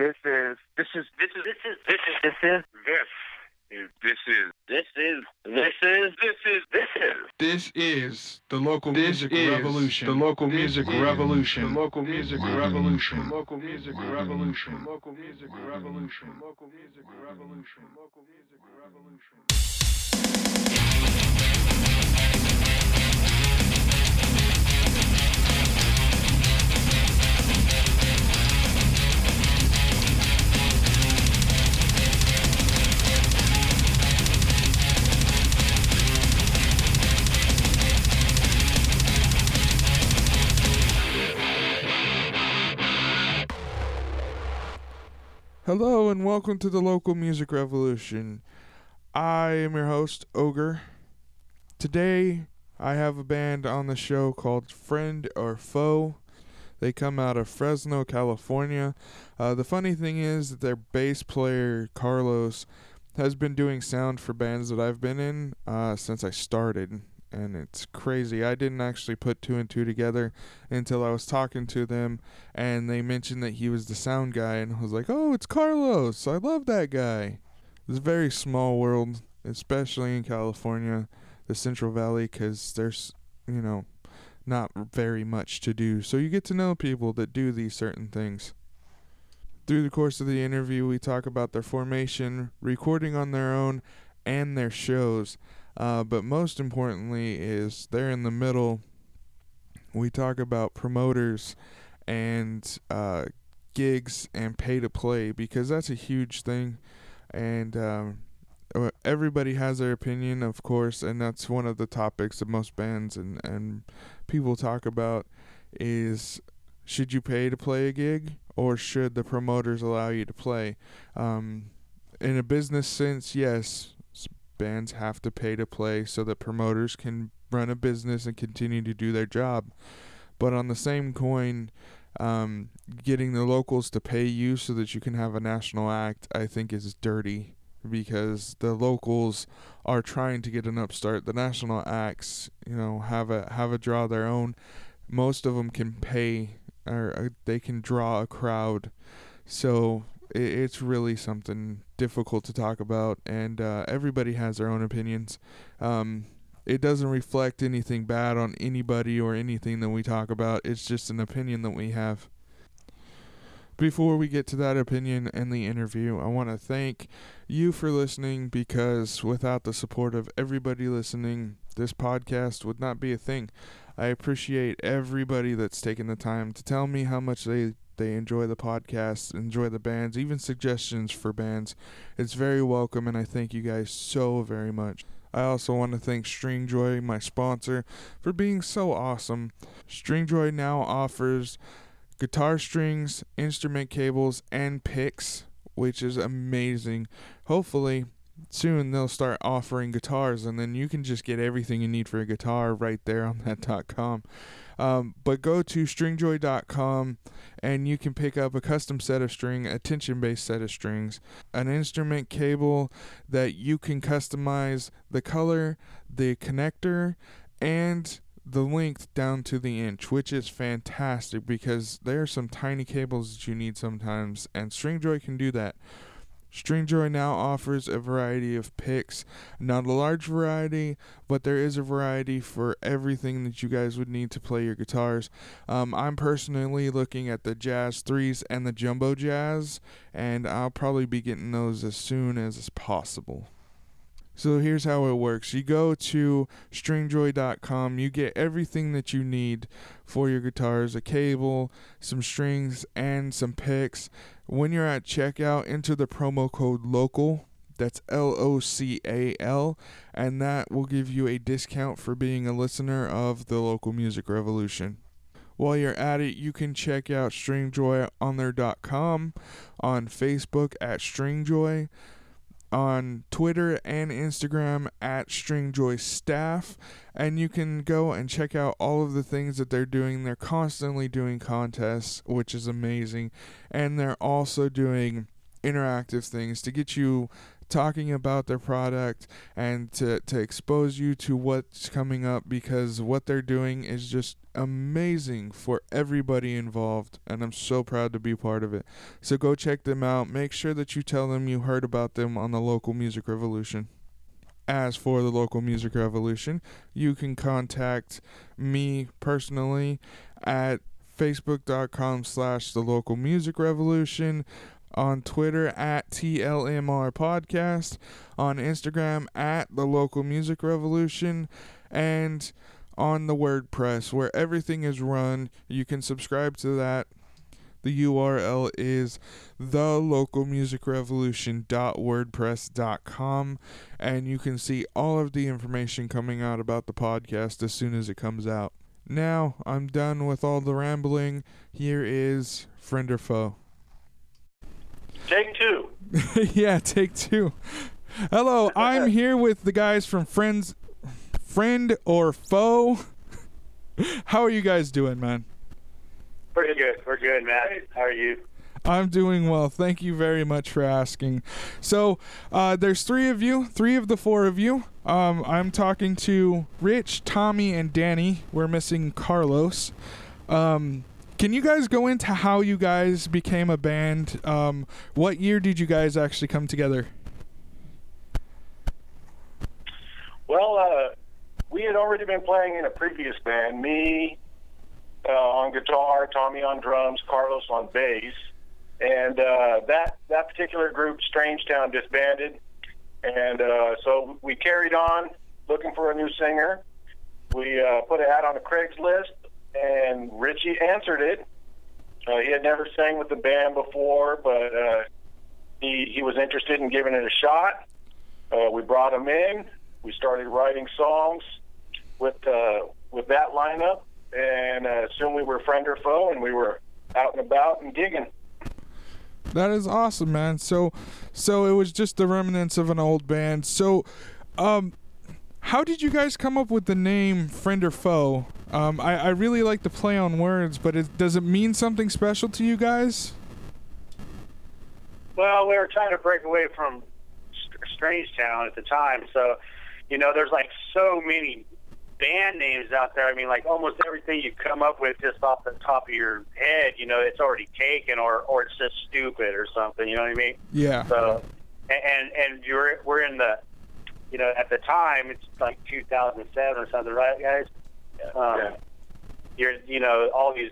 This is this is this is this is this is this is this. This is this is this is this is this is this is the local music revolution. The local music revolution. The local music revolution. Local music revolution. Local music revolution. Local music revolution. Local music revolution. Hello and welcome to the local music revolution. I am your host, Ogre. Today I have a band on the show called Friend or Faux. They come out of Fresno, California. Uh, the funny thing is that their bass player, Carlos, has been doing sound for bands that I've been in uh, since I started. And it's crazy. I didn't actually put two and two together until I was talking to them and they mentioned that he was the sound guy and I was like, "Oh, it's Carlos. I love that guy." It's a very small world, especially in California, the Central Valley cuz there's, you know, not very much to do. So you get to know people that do these certain things. Through the course of the interview, we talk about their formation, recording on their own, and their shows. Uh, but most importantly, is they're in the middle. We talk about promoters and uh, gigs and pay to play because that's a huge thing, and um, uh, everybody has their opinion, of course, and that's one of the topics that most bands and and people talk about is should you pay to play a gig or should the promoters allow you to play? Um, in a business sense, yes, bands have to pay to play so that promoters can run a business and continue to do their job. But on the same coin, um, getting the locals to pay you so that you can have a national act, I think is dirty because the locals are trying to get an upstart. The national acts, you know, have a have a draw their own. Most of them can pay or uh, they can draw a crowd. So it's really something difficult to talk about, and uh, everybody has their own opinions. Um, it doesn't reflect anything bad on anybody or anything that we talk about. It's just an opinion that we have. Before we get to that opinion and the interview, I want to thank you for listening because without the support of everybody listening, this podcast would not be a thing. I appreciate everybody that's taken the time to tell me how much they they enjoy the podcast, enjoy the bands, even suggestions for bands. It's very welcome and I thank you guys so very much. I also want to thank Stringjoy, my sponsor, for being so awesome. Stringjoy now offers guitar strings, instrument cables, and picks, which is amazing. Hopefully, soon they'll start offering guitars, and then you can just get everything you need for a guitar right there on that dot com. Um, but go to stringjoy.com and you can pick up a custom set of string, a tension based set of strings, an instrument cable that you can customize the color, the connector, and the length down to the inch, which is fantastic because there are some tiny cables that you need sometimes, and Stringjoy can do that. Stringjoy now offers a variety of picks, not a large variety, but there is a variety for everything that you guys would need to play your guitars. Um, I'm personally looking at the Jazz 3s and the Jumbo Jazz, and I'll probably be getting those as soon as possible. So here's how it works. You go to stringjoy.com, you get everything that you need for your guitars, a cable, some strings, and some picks. When you're at checkout, enter the promo code LOCAL. That's L O C A L, and that will give you a discount for being a listener of the local music revolution. While you're at it, you can check out Stringjoy on their .com, on Facebook at Stringjoy, on Twitter and Instagram at Stringjoy Staff, and you can go and check out all of the things that they're doing. They're constantly doing contests, which is amazing, and they're also doing interactive things to get you talking about their product and to, to expose you to what's coming up because what they're doing is just amazing for everybody involved and I'm so proud to be part of it. So go check them out. Make sure that you tell them you heard about them on the local music revolution. As for the local music revolution, you can contact me personally at facebook.com slash the local music revolution on Twitter at TLMR Podcast, on Instagram at The Local Music Revolution, and on the WordPress where everything is run. You can subscribe to that. The URL is thelocalmusicrevolution.wordpress.com, and you can see all of the information coming out about the podcast as soon as it comes out. Now, I'm done with all the rambling. Here is Friend or Faux. Take two. yeah, take two. Hello, I'm here with the guys from Friends, Friend or Faux. How are you guys doing, man? Pretty good. We're good, Matt. How are you? I'm doing well. Thank you very much for asking. So, uh, there's three of you, three of the four of you. Um, I'm talking to Rich, Tommy, and Danny. We're missing Carlos. Um, can you guys go into how you guys became a band? Um, what year did you guys actually come together? Well, uh, we had already been playing in a previous band. Me uh, on guitar, Tommy on drums, Carlos on bass, and uh, that that particular group, Strange Town, disbanded, and uh, so we carried on looking for a new singer. We uh, put an ad on the Craigslist, and Richie answered it. Uh, he had never sang with the band before, but uh, he he was interested in giving it a shot. Uh, we brought him in. We started writing songs with uh, with that lineup, and uh, soon we were friend or faux, and we were out and about and gigging. That is awesome, man. So, so it was just the remnants of an old band. So, um, how did you guys come up with the name Friend or Faux? Um, I, I really like the play on words, but it, does it mean something special to you guys? Well, we were trying to break away from Str- Strange Town at the time, so you know, there's like so many band names out there. I mean, like almost everything you come up with just off the top of your head, you know, it's already taken, or or it's just stupid or something. You know what I mean? Yeah. So, and and you're we're in the, you know, at the time it's like 2007 or something, right, guys? Um, Yeah. You're you know all these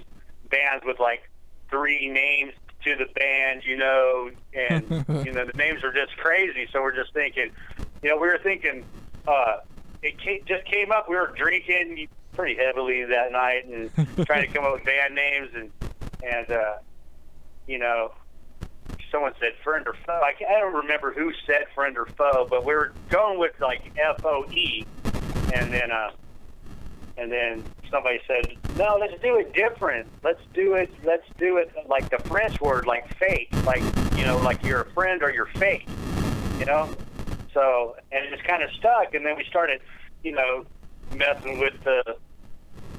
bands with like three names to the band, you know, and you know the names are just crazy. So we're just thinking, you know, we were thinking, uh, it came, just came up. We were drinking pretty heavily that night and trying to come up with band names and and uh, you know, someone said friend or foe. I, I don't remember who said friend or foe, but we were going with like F O E, and then uh, and then somebody said, no, let's do it different. Let's do it. Let's do it like the French word, like fake, like you know, like you're a friend or you're fake, you know. So and it just kind of stuck, and then we started, you know, messing with the,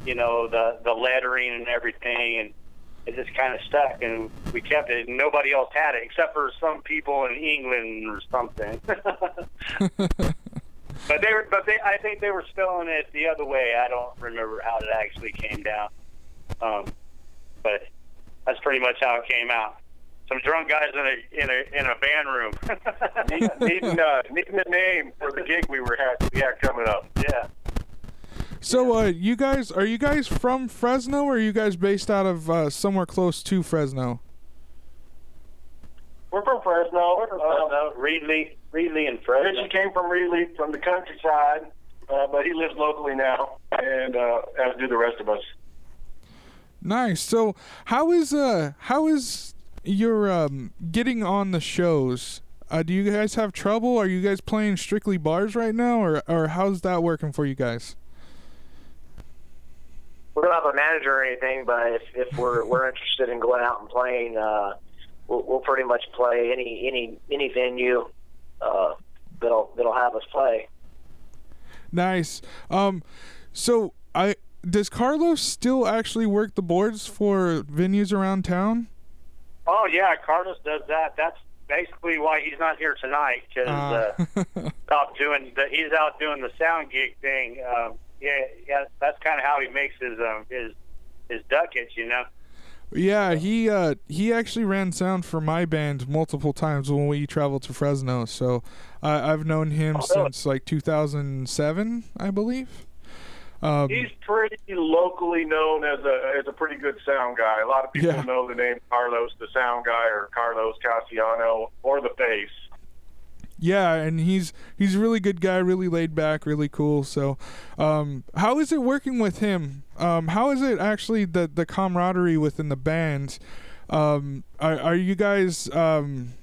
you know, the the lettering and everything, and it just kind of stuck, and we kept it. And nobody else had it except for some people in England or something. But they were, but they, I think they were spelling it the other way. I don't remember how it actually came down. Um, but that's pretty much how it came out. Some drunk guys in a in a in a band room. Need- needing, uh, needing a name for the gig we were had, we had coming up. yeah. So, uh, you guys are you guys from Fresno, or are you guys based out of uh, somewhere close to Fresno? We're from Fresno. We're from Uh, Fresno, Reedley, Reedley and Fresno. Richie came from Reedley, from the countryside, uh, but he lives locally now, and uh, as do the rest of us. Nice. So, how is uh how is your um getting on the shows? Uh, do you guys have trouble? Are you guys playing strictly bars right now, or or how's that working for you guys? we don't have a manager or anything, but if, if we're we're interested in going out and playing, uh, we'll, we'll pretty much play any any any venue uh, that'll that'll have us play. Nice. Um, so I does Carlos still actually work the boards for venues around town? Oh yeah, Carlos does that. That's basically why he's not here tonight because uh, Uh, out doing the, he's out doing the sound gig thing. Um, yeah, yeah, that's kind of how he makes his um, his his ducats, you know. Yeah, he uh, he actually ran sound for my band multiple times when we traveled to Fresno. So I I've known him Oh, since like 2007, I believe. Um, He's pretty locally known as a as a pretty good sound guy. A lot of people Yeah. know the name Carlos, the sound guy, or Carlos Cassiano, or the bass. Yeah, and he's he's a really good guy, really laid back, really cool. So, um, how is it working with him? Um, how is it actually the the camaraderie within the band? Um, are, are you guys? Um,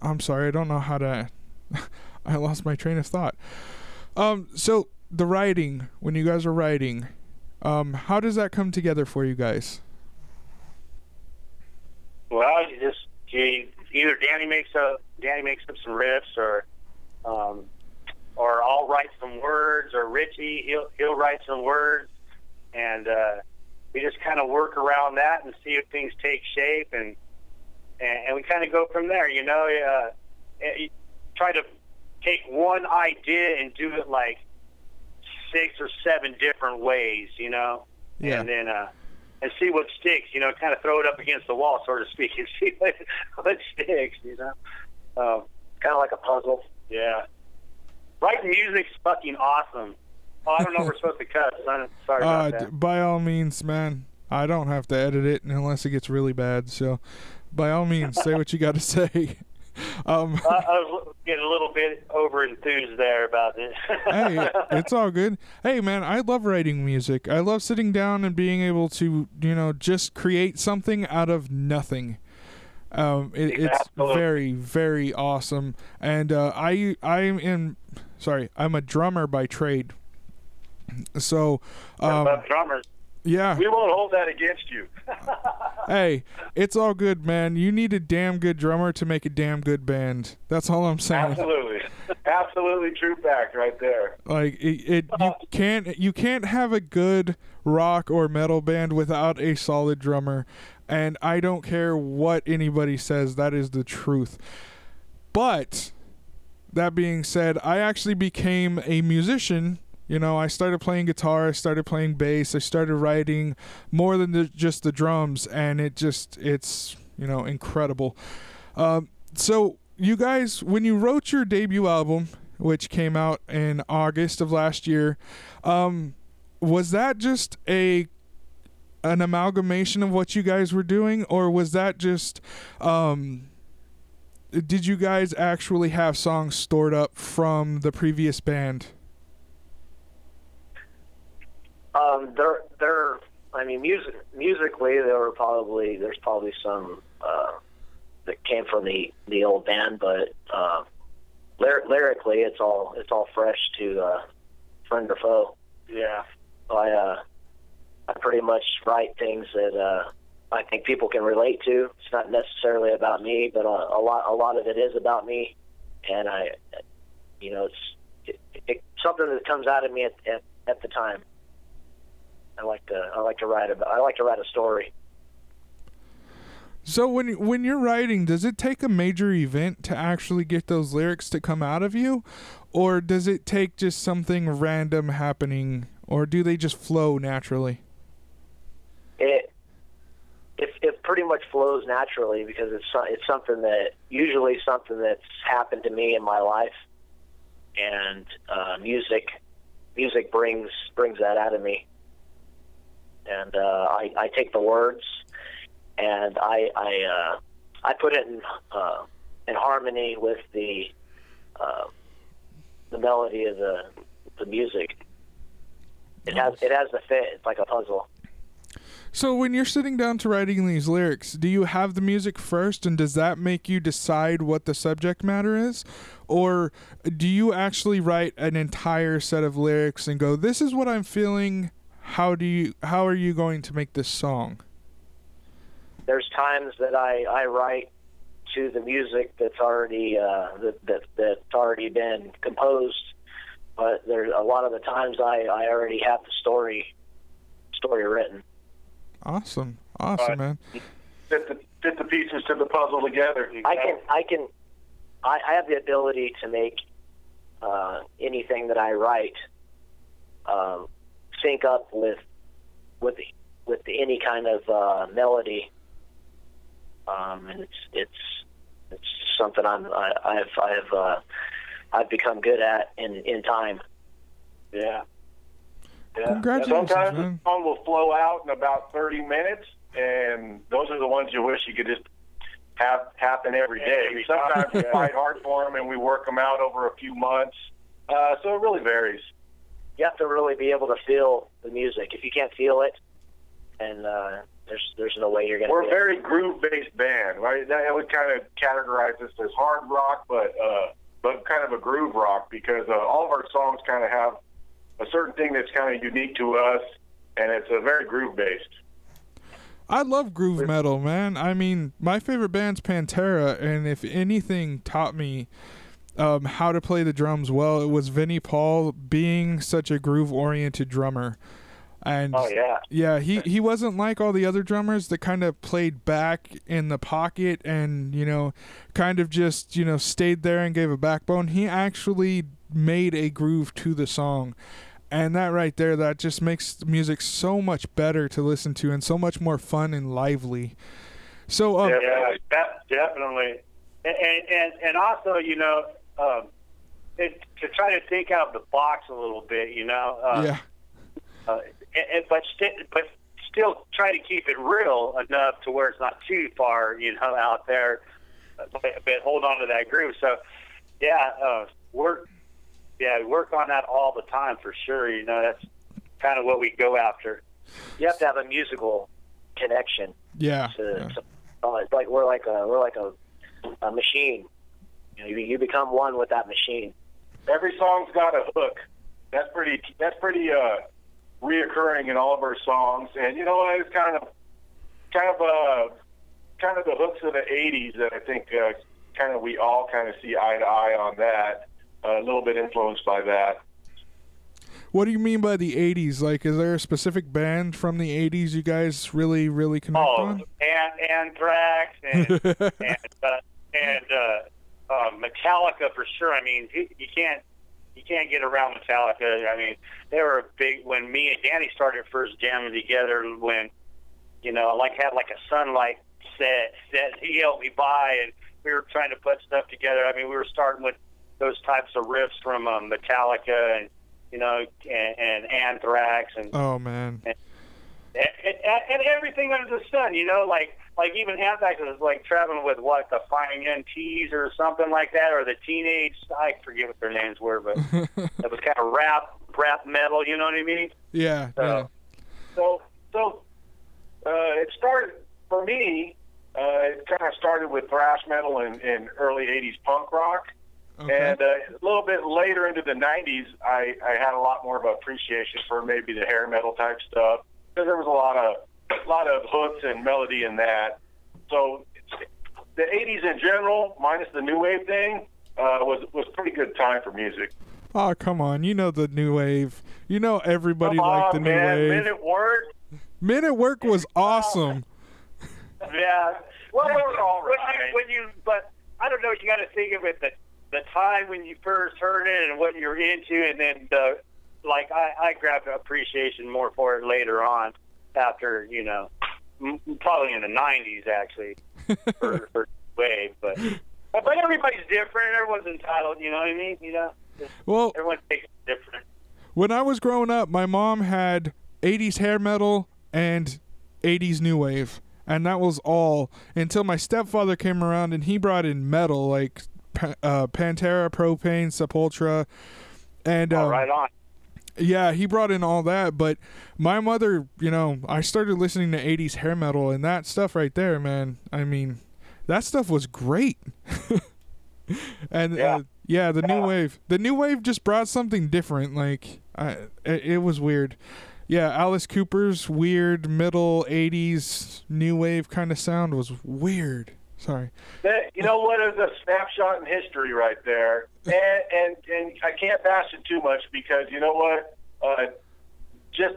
I'm sorry, I don't know how to. I lost my train of thought. Um, so the writing, when you guys are writing, um, how does that come together for you guys? Well, you just he, either Danny makes up Danny makes up some riffs, or um, or I'll write some words, or Richie he'll he'll write some words, and uh, we just kind of work around that and see if things take shape, and and, and we kind of go from there. You know, uh, you try to take one idea and do it like six or seven different ways. You know, Yeah. and then uh, and see what sticks. You know, kind of throw it up against the wall, so to speak, and see what what sticks. You know, um, Kind of like a puzzle. yeah. Writing music's fucking awesome. Oh, I don't know if we're supposed to cuss. I'm sorry Uh, about d- that. by all means, man. I don't have to edit it unless it gets really bad. So, by all means, say what you got to say. Um, I, I was getting a little bit over enthused there about it. hey, it's all good. Hey, man, I love writing music. I love sitting down and being able to, you know, just create something out of nothing. Um, it, it's very, very awesome. And uh, I, I'm in. Sorry, I'm a drummer by trade. So, um, drummers, yeah. We won't hold that against you. Hey, it's all good, man. You need a damn good drummer to make a damn good band. That's all I'm saying. Absolutely, absolutely true fact right there. Like it, it you can't you can't have a good rock or metal band without a solid drummer. And I don't care what anybody says, that is the truth. But that being said, I actually became a musician. You know, I started playing guitar, I started playing bass, I started writing more than the, just the drums, and it just it's you know incredible. Um, so you guys, when you wrote your debut album, which came out in August of last year, um, was that just a an amalgamation of what you guys were doing, or was that just um, did you guys actually have songs stored up from the previous band? Um, they're they're. I mean, music musically, there were probably there's probably some uh, that came from the the old band, but uh, lyr- lyrically, it's all it's all fresh to uh, friend or faux. yeah. I uh, I pretty much write things that uh, I think people can relate to. It's not necessarily about me, but a, a lot a lot of it is about me, and I, you know, it's it, it, something that comes out of me at, at at the time. I like to I like to write about I like to write a story. So when when you're writing, does it take a major event to actually get those lyrics to come out of you, or does it take just something random happening, or do they just flow naturally? It it it pretty much flows naturally because it's it's something that usually something that's happened to me in my life, and uh, music music brings brings that out of me, and uh, I I take the words and I I uh, I put it in uh, in harmony with the uh, the melody of the the music. It has it has the fit. It's like a puzzle. So when you're sitting down to writing these lyrics, do you have the music first and does that make you decide what the subject matter is? Or do you actually write an entire set of lyrics and go, "This is what I'm feeling. How do you how are you going to make this song?" there's times that I, I write to the music that's already uh, that, that that's already been composed, but there's a lot of the times I, I already have the story story written. Awesome. Awesome, Right. man. Fit the fit the pieces to the puzzle together. I can I can I, I have the ability to make uh, anything that I write um, sync up with with with any kind of uh, melody, um, and it's it's it's something I'm I, I've I've uh, I've become good at in in time. Yeah. Yeah. Congratulations, Sometimes man. the song will flow out in about 30 minutes, and those are the ones you wish you could just have happen every day. Sometimes we yeah. fight hard for them, and we work them out over a few months. Uh, so it really varies. You have to really be able to feel the music. If you can't feel it, and uh, there's there's no way you're gonna. We're a very groove-based band, right? That- I would kind of categorize us as hard rock, but uh, but kind of a groove rock because uh, all of our songs kind of have a certain thing that's kind of unique to us, and it's a very groove-based. I love groove metal, man. I mean, my favorite band's Pantera, and if anything taught me um, how to play the drums well, it was Vinnie Paul being such a groove-oriented drummer. And Oh yeah. yeah, he he wasn't like all the other drummers that kind of played back in the pocket and you know, kind of just you know stayed there and gave a backbone. He actually made a groove to the song, and that right there, that just makes the music so much better to listen to and so much more fun and lively. So, um, Yeah, that, definitely. And, and and also, you know, um, it, to try to think out of the box a little bit, you know. Uh, yeah, Uh, and, and- but sti- but still try to keep it real enough to where it's not too far, you know, out there. But, but hold on to that groove. So, yeah, uh, work. Yeah, work on that all the time for sure. You know, that's kind of what we go after. You have to have a musical connection yeah, to. yeah. to it's like we're like a we're like a, a machine. You know, you, you become one with that machine. Every song's got a hook. That's pretty. That's pretty uh, reoccurring in all of our songs, and you know what? It's kind of, kind of uh, kind of the hooks of the '80s that I think uh, kind of we all kind of see eye to eye on that. Uh, a little bit influenced by that. What do you mean by the '80s? Like, is there a specific band from the '80s you guys really, really connect Oh, on? and Anthrax and and uh, and uh, uh, Metallica for sure. I mean, you, you can't you can't get around Metallica. I mean, they were a big when me and Danny started first jamming together. When you know, like had like a sunlight set set. He helped me buy, and we were trying to put stuff together. I mean, we were starting with those types of riffs from um, Metallica and you know and, and Anthrax and Oh man, and, and, and everything under the sun, you know, like like even Anthrax was like traveling with what the Flying NTs or something like that, or the Teenage I forget what their names were, but it was kind of rap rap metal, you know what I mean? yeah, So- yeah. So, so uh, it started for me. Uh, it kind of started with thrash metal and, and early '80s punk rock. Okay. And uh, a little bit later into the 90s, I, I had a lot more of an appreciation for maybe the hair metal type stuff there was a lot of a lot of hooks and melody in that. So the 80s in general, minus the new wave thing, uh, was was pretty good time for music. Oh come on, you know the new wave. You know everybody Come liked on, the new man, wave. minute word. Men at Work was awesome. Yeah. Well, it was all when you, when you, but I don't know. You got to think of it the the time when you first heard it and what you're into, and then the like. I I grabbed appreciation more for it later on, after you know, m- probably in the '90s actually for, for wave, but but everybody's different. Everyone's entitled. You know what I mean? You know, Well, everyone takes it different. when I was growing up, my mom had 80s hair metal and 80s new wave. And that was all until my stepfather came around and he brought in metal like uh, Pantera, Propane, Sepultura. And Oh, uh, right on. Yeah, he brought in all that, but my mother, you know, I started listening to 80s hair metal and that stuff right there, man. I mean, that stuff was great. and Yeah. uh, yeah, the new wave. The new wave just brought something different like I it, it was weird. Yeah, Alice Cooper's weird middle 80s new wave kind of sound was weird. Sorry. That, you know what is a snapshot in history right there, and and and I can't bash it too much because you know what, uh, just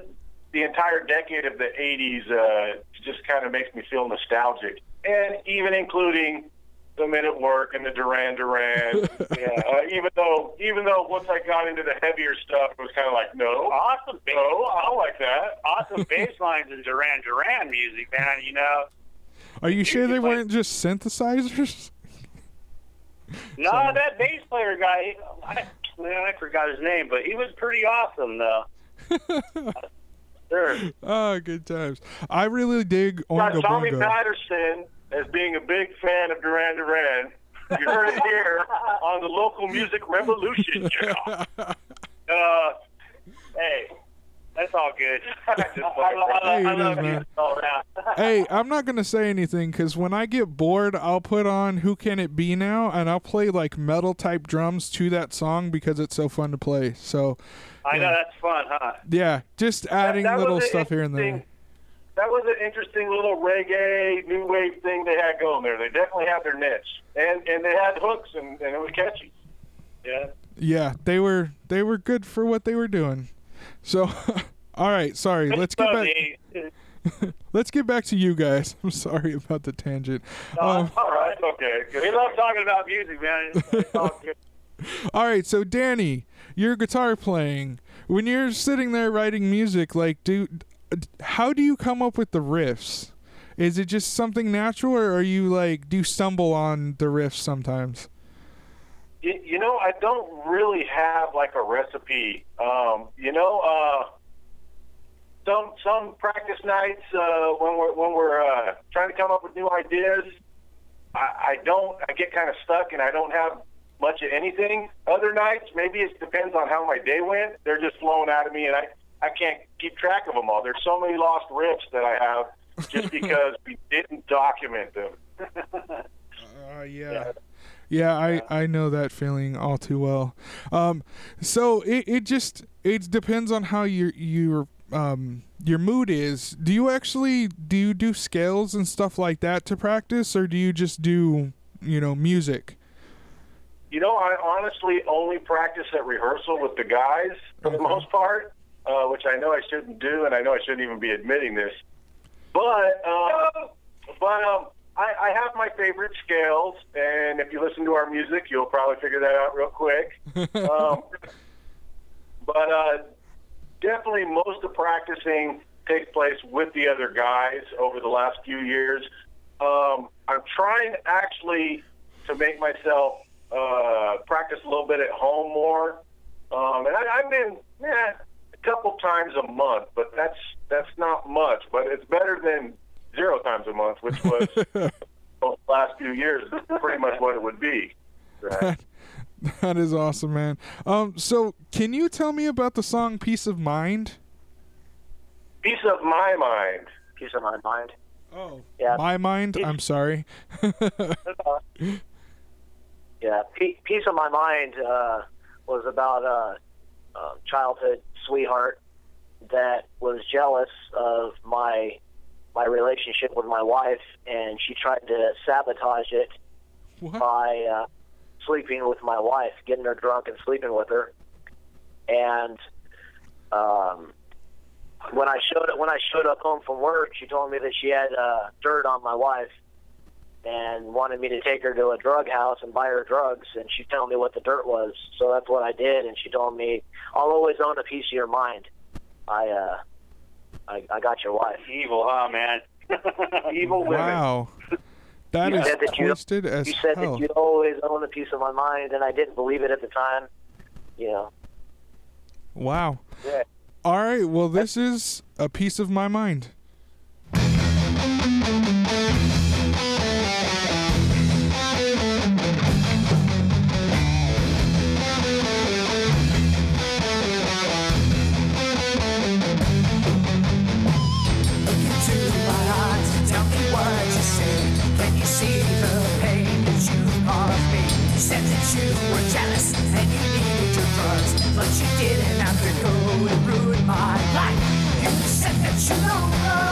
the entire decade of the '80s uh, just kind of makes me feel nostalgic, and even including the Men at Work and the Duran Duran. yeah, uh, even though even though once I got into the heavier stuff, it was kind of like no, Awesome bass, no, I don't like that. awesome bass lines in Duran Duran music, man. You know, Are you sure they weren't just synthesizers? no, that bass player guy, I, I forgot his name, but he was pretty awesome, though. Sure. oh, good times. I really dig Got Oingo Tommy Boingo. Patterson as being a big fan of Duran Duran. You heard it here on the local music revolution. Yeah. Uh, hey, that's all good. Just I, I, Hey, I it love is, you man. all around. hey, I'm not gonna say anything because when I get bored, I'll put on "Who Can It Be Now" and I'll play like metal type drums to that song because it's so fun to play. So, I know that's fun, huh? yeah, just adding That was little stuff here and there. That was an interesting little reggae new wave thing they had going there. They definitely had their niche, and and they had hooks, and, and it was catchy. Yeah. Yeah, they were they were good for what they were doing. So, all right, sorry. Let's get back. Let's get back to you guys. I'm sorry about the tangent. Um, All right, okay. We love talking about music, man. It's all good. all right, so Danny, your guitar playing. When you're sitting there writing music, like, do how do you come up with the riffs? Is it just something natural, or are you like do you stumble on the riffs sometimes? You, know, I don't really have like a recipe. Um, you know, uh, some some practice nights uh, when we're when we're uh, trying to come up with new ideas, I, I don't. I get kind of stuck and I don't have much of anything. Other nights, maybe it depends on how my day went. They're just flowing out of me, and I I can't keep track of them all. There's so many lost riffs that I have just because we didn't document them. Uh, yeah. Yeah, I, I know that feeling all too well. Um, so it, it just it depends on how your your um your mood is. Do you actually do you do scales and stuff like that to practice, or do you just do you know music? You know, I honestly only practice at rehearsal with the guys for the most part, uh, which I know I shouldn't do, and I know I shouldn't even be admitting this. But, uh, but um, I, I have my favorite scales, and if you listen to our music, you'll probably figure that out real quick. um, but uh, definitely, most of practicing takes place with the other guys over the last few years. Um, I'm trying actually to make myself uh, practice a little bit at home more. Um, and I, I've been eh, a couple times a month, but that's that's not much. But it's better than zero times a month, which was the last few years pretty much what it would be. Right. that is awesome, man. Um, so can you tell me about the song "Peace of Mind"? Peace of my mind. Peace of my mind. Oh, Yeah. my mind. I'm sorry. Yeah, Peace of My Mind uh, was about a, a childhood sweetheart that was jealous of my my relationship with my wife, and she tried to sabotage it what? by uh, sleeping with my wife, getting her drunk and sleeping with her. And um, when I showed up, when I showed up home from work, she told me that she had uh, dirt on my wife and wanted me to take her to a drug house and buy her drugs. And she told me what the dirt was, so that's what I did. And she told me, "I'll always own a piece of your mind." I uh, I, I got your wife. Evil, huh, man? Evil women. Wow, that You is said that you- twisted as You said hell. that you'd always own a piece of my mind, and I didn't believe it at the time. You know. Wow. Yeah. All right. Well, this is a piece of my mind. Said that you were jealous and you needed your drugs, but you didn't have to go and ruin my life. You said that you know the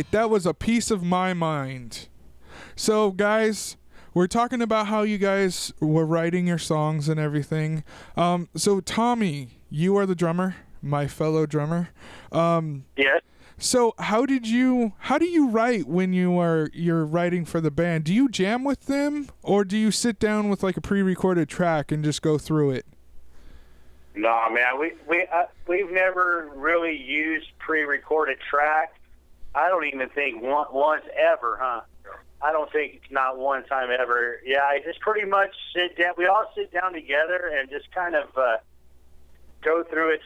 right, that was a piece of my mind. So, guys, we're talking about how you guys were writing your songs and everything. Um, so, Tommy, you are the drummer, my fellow drummer. Um, Yes. so, how did you? How do you write when you are you're writing for the band? Do you jam with them, or do you sit down with like a pre-recorded track and just go through it? No, man, we we uh, we've never really used pre-recorded tracks. I don't even think one, once ever, huh? I don't think not one time ever. Yeah, I just pretty much sit down. We all sit down together and just kind of uh, go through it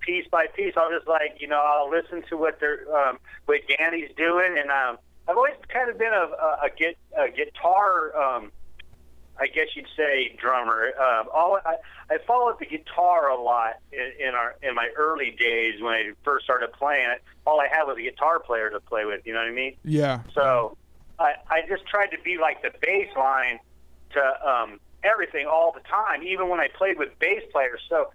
piece by piece. I'll just like you know I'll listen to what they're um, what Danny's doing, and um, I've always kind of been a a, a, git, a guitar. Um, I guess you'd say drummer. Um, all I, I followed the guitar a lot in, in our in my early days when I first started playing it. All I had was a guitar player to play with. You know what I mean? Yeah. So I, I just tried to be like the bass line to um, everything all the time, even when I played with bass players. So,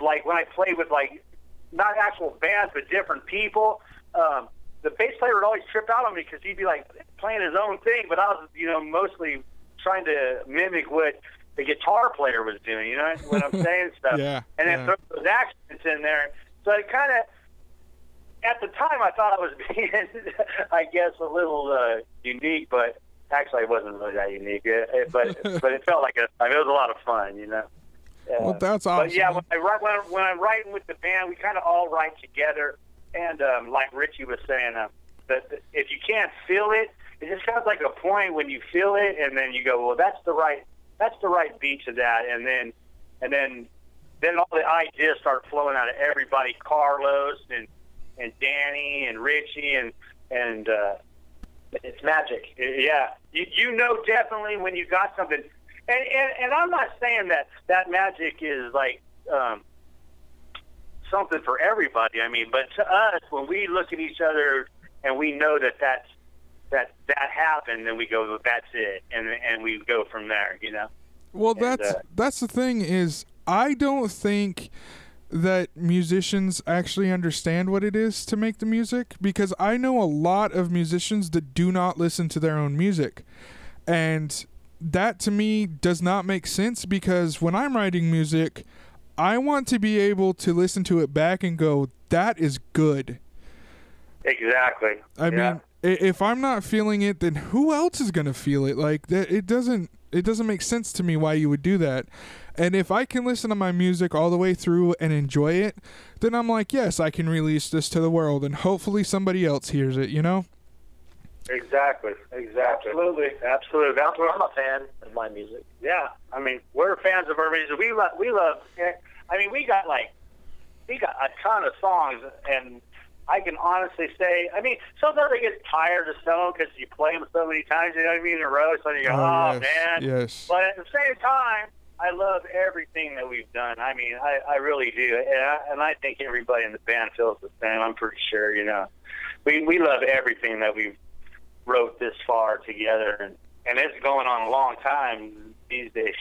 like when I played with like not actual bands but different people, um, the bass player would always trip out on me because he'd be like playing his own thing, but I was you know mostly trying to mimic what the guitar player was doing. You know what I'm saying? Stuff. Yeah, And then yeah. throw those accents in there. So it kind of at the time I thought I was being, I guess, a little uh, unique, but actually it wasn't really that unique. It, it- but but it felt like a, I mean, it was a lot of fun, you know. Uh, Well, that's awesome. But yeah, when I write when, I, when I'm writing with the band, we kind of all write together, and um, like Richie was saying, uh, that that if you can't feel it, it just comes like a point when you feel it, and then you go, well, that's the right that's the right beat to that, and then and then then all the ideas start flowing out of everybody, Carlos and and Danny and Richie and and uh, it's magic. Yeah, you you know definitely when you got something, and and, and I'm not saying that that magic is like um, something for everybody. I mean, but to us, when we look at each other and we know that that's that that happened, then we go, that's it, and and we go from there. You know. Well, And, that's uh, that's the thing is I don't think that musicians actually understand what it is to make the music because I know a lot of musicians that do not listen to their own music. And that to me does not make sense because when I'm writing music, I want to be able to listen to it back and go, that is good. Exactly. I Yeah. mean, if I'm not feeling it, then who else is gonna feel it? Like that, it doesn't. It doesn't make sense to me why you would do that. And if I can listen to my music all the way through and enjoy it, then I'm like, yes, I can release this to the world, and hopefully somebody else hears it. You know? Exactly. Exactly. Absolutely. Absolutely. That's what I'm a fan of my music. Yeah, I mean, we're fans of our music. We love, we love. Eh, I mean, we got like, we got a ton of songs, and I can honestly say, I mean, sometimes I get tired of some because you play them so many times, you know what I mean, in a row. So you go, oh, yes, man. yes. But at the same time, I love everything that we've done. I mean, I, I really do, and I, and I think everybody in the band feels the same. I'm pretty sure, you know, we we love everything that we've wrote this far together, and and it's going on a long time these days.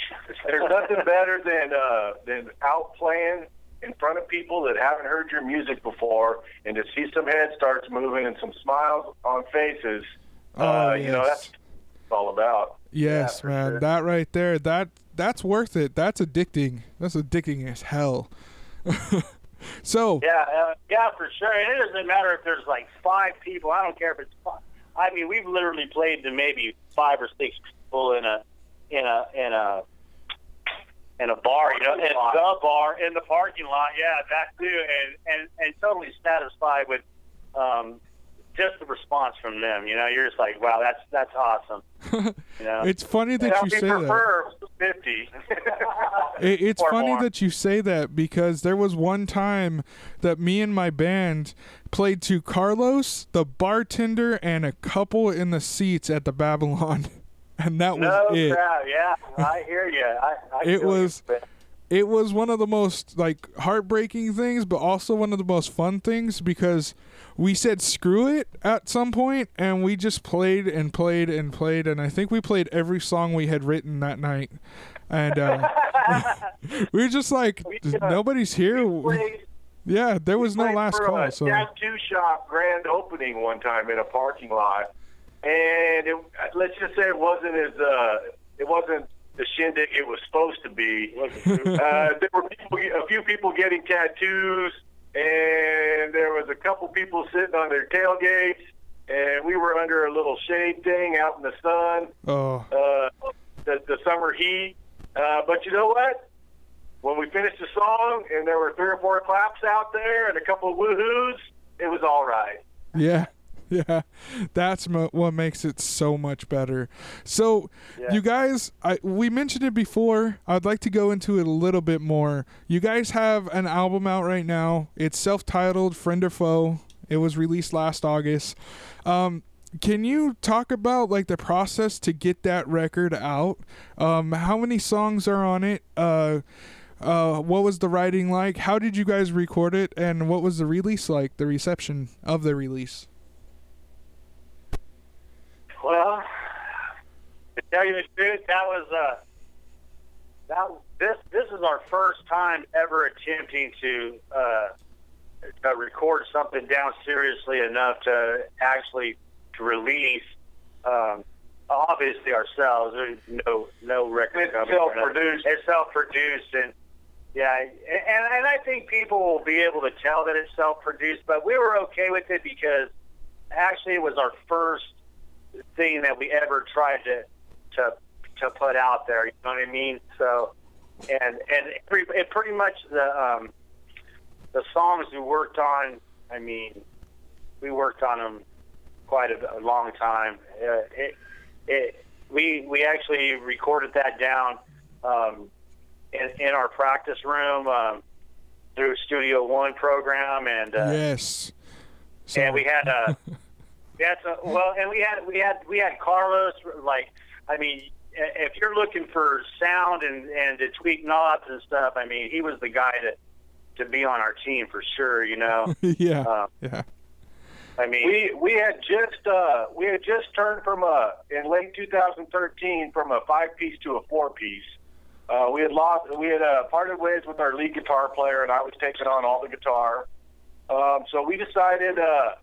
There's nothing better than uh, than out playing in front of people that haven't heard your music before, and to see some heads starts moving and some smiles on faces. Oh, uh, You know that's what it's all about. Yes, for man. sure. That right there, that that's worth it. That's addicting. That's addicting as hell. so Yeah, uh, yeah, for sure. And it doesn't matter if there's like five people. I don't care if it's. Five. I mean, we've literally played to maybe five or six people in a in a in a in a bar, you know, in the bar in the parking lot. Yeah, that too, and and and totally satisfied with um, just the response from them. You know, you're just like, wow, that's that's awesome. You know, it's funny that Yeah, you we say that. prefer fifty. It, it's Or funny more. that you say that because there was one time that me and my band played to Carlos, the bartender, and a couple in the seats at the Babylon, and that was no it. crap. Yeah, I hear you. I, I It you, was- but- It was one of the most like heartbreaking things, but also one of the most fun things because we said screw it at some point, and we just played and played and played, and I think we played every song we had written that night, and uh, we were just like, uh, nobody's here. Played- Yeah, there was no last call. A So tattoo shop grand opening one time in a parking lot, and it, let's just say it wasn't as uh, it wasn't the shindig it was supposed to be. uh, there were people, a few people getting tattoos, and there was a couple people sitting on their tailgates, and we were under a little shade thing out in the sun oh, uh, the, the summer heat. Uh, but you know what? When we finished the song and there were three or four claps out there and a couple of woohoos, it was all right. yeah. Yeah, that's mo- what makes it so much better. So, you guys, I we mentioned it before. I'd like to go into it a little bit more. You guys have an album out right now. It's self-titled "Friend or Faux." It was released last August. Um, can you talk about like the process to get that record out? Um, how many songs are on it? Uh, uh, what was the writing like? How did you guys record it? And what was the release like? The reception of the release? Well, to tell you the truth, that was uh, that this this is our first time ever attempting to uh, to record something down seriously enough to actually to release. Um, obviously ourselves, there's no no record It's company. self-produced. It's self-produced, and yeah, and and I think people will be able to tell that it's self-produced. But we were okay with it because actually it was our first thing that we ever tried to to to put out there. You know what I mean? So, and and every, it pretty much the um, the songs we worked on. I mean, we worked on them quite a, a long time. Uh, it, it we we actually recorded that down um, in, in our practice room um, through Studio One program, and uh, yes. So, and we had a That's a, well, and we had we had we had Carlos. Like, I mean, if you're looking for sound and and to tweak knobs and stuff, I mean, he was the guy to to be on our team for sure. You know, yeah. Uh, yeah. I mean, We we had just uh, we had just turned from a in late 2013 from a five piece to a four piece. Uh, we had lost we had uh, parted ways with our lead guitar player, and I was taking on all the guitar. Um, so we decided uh,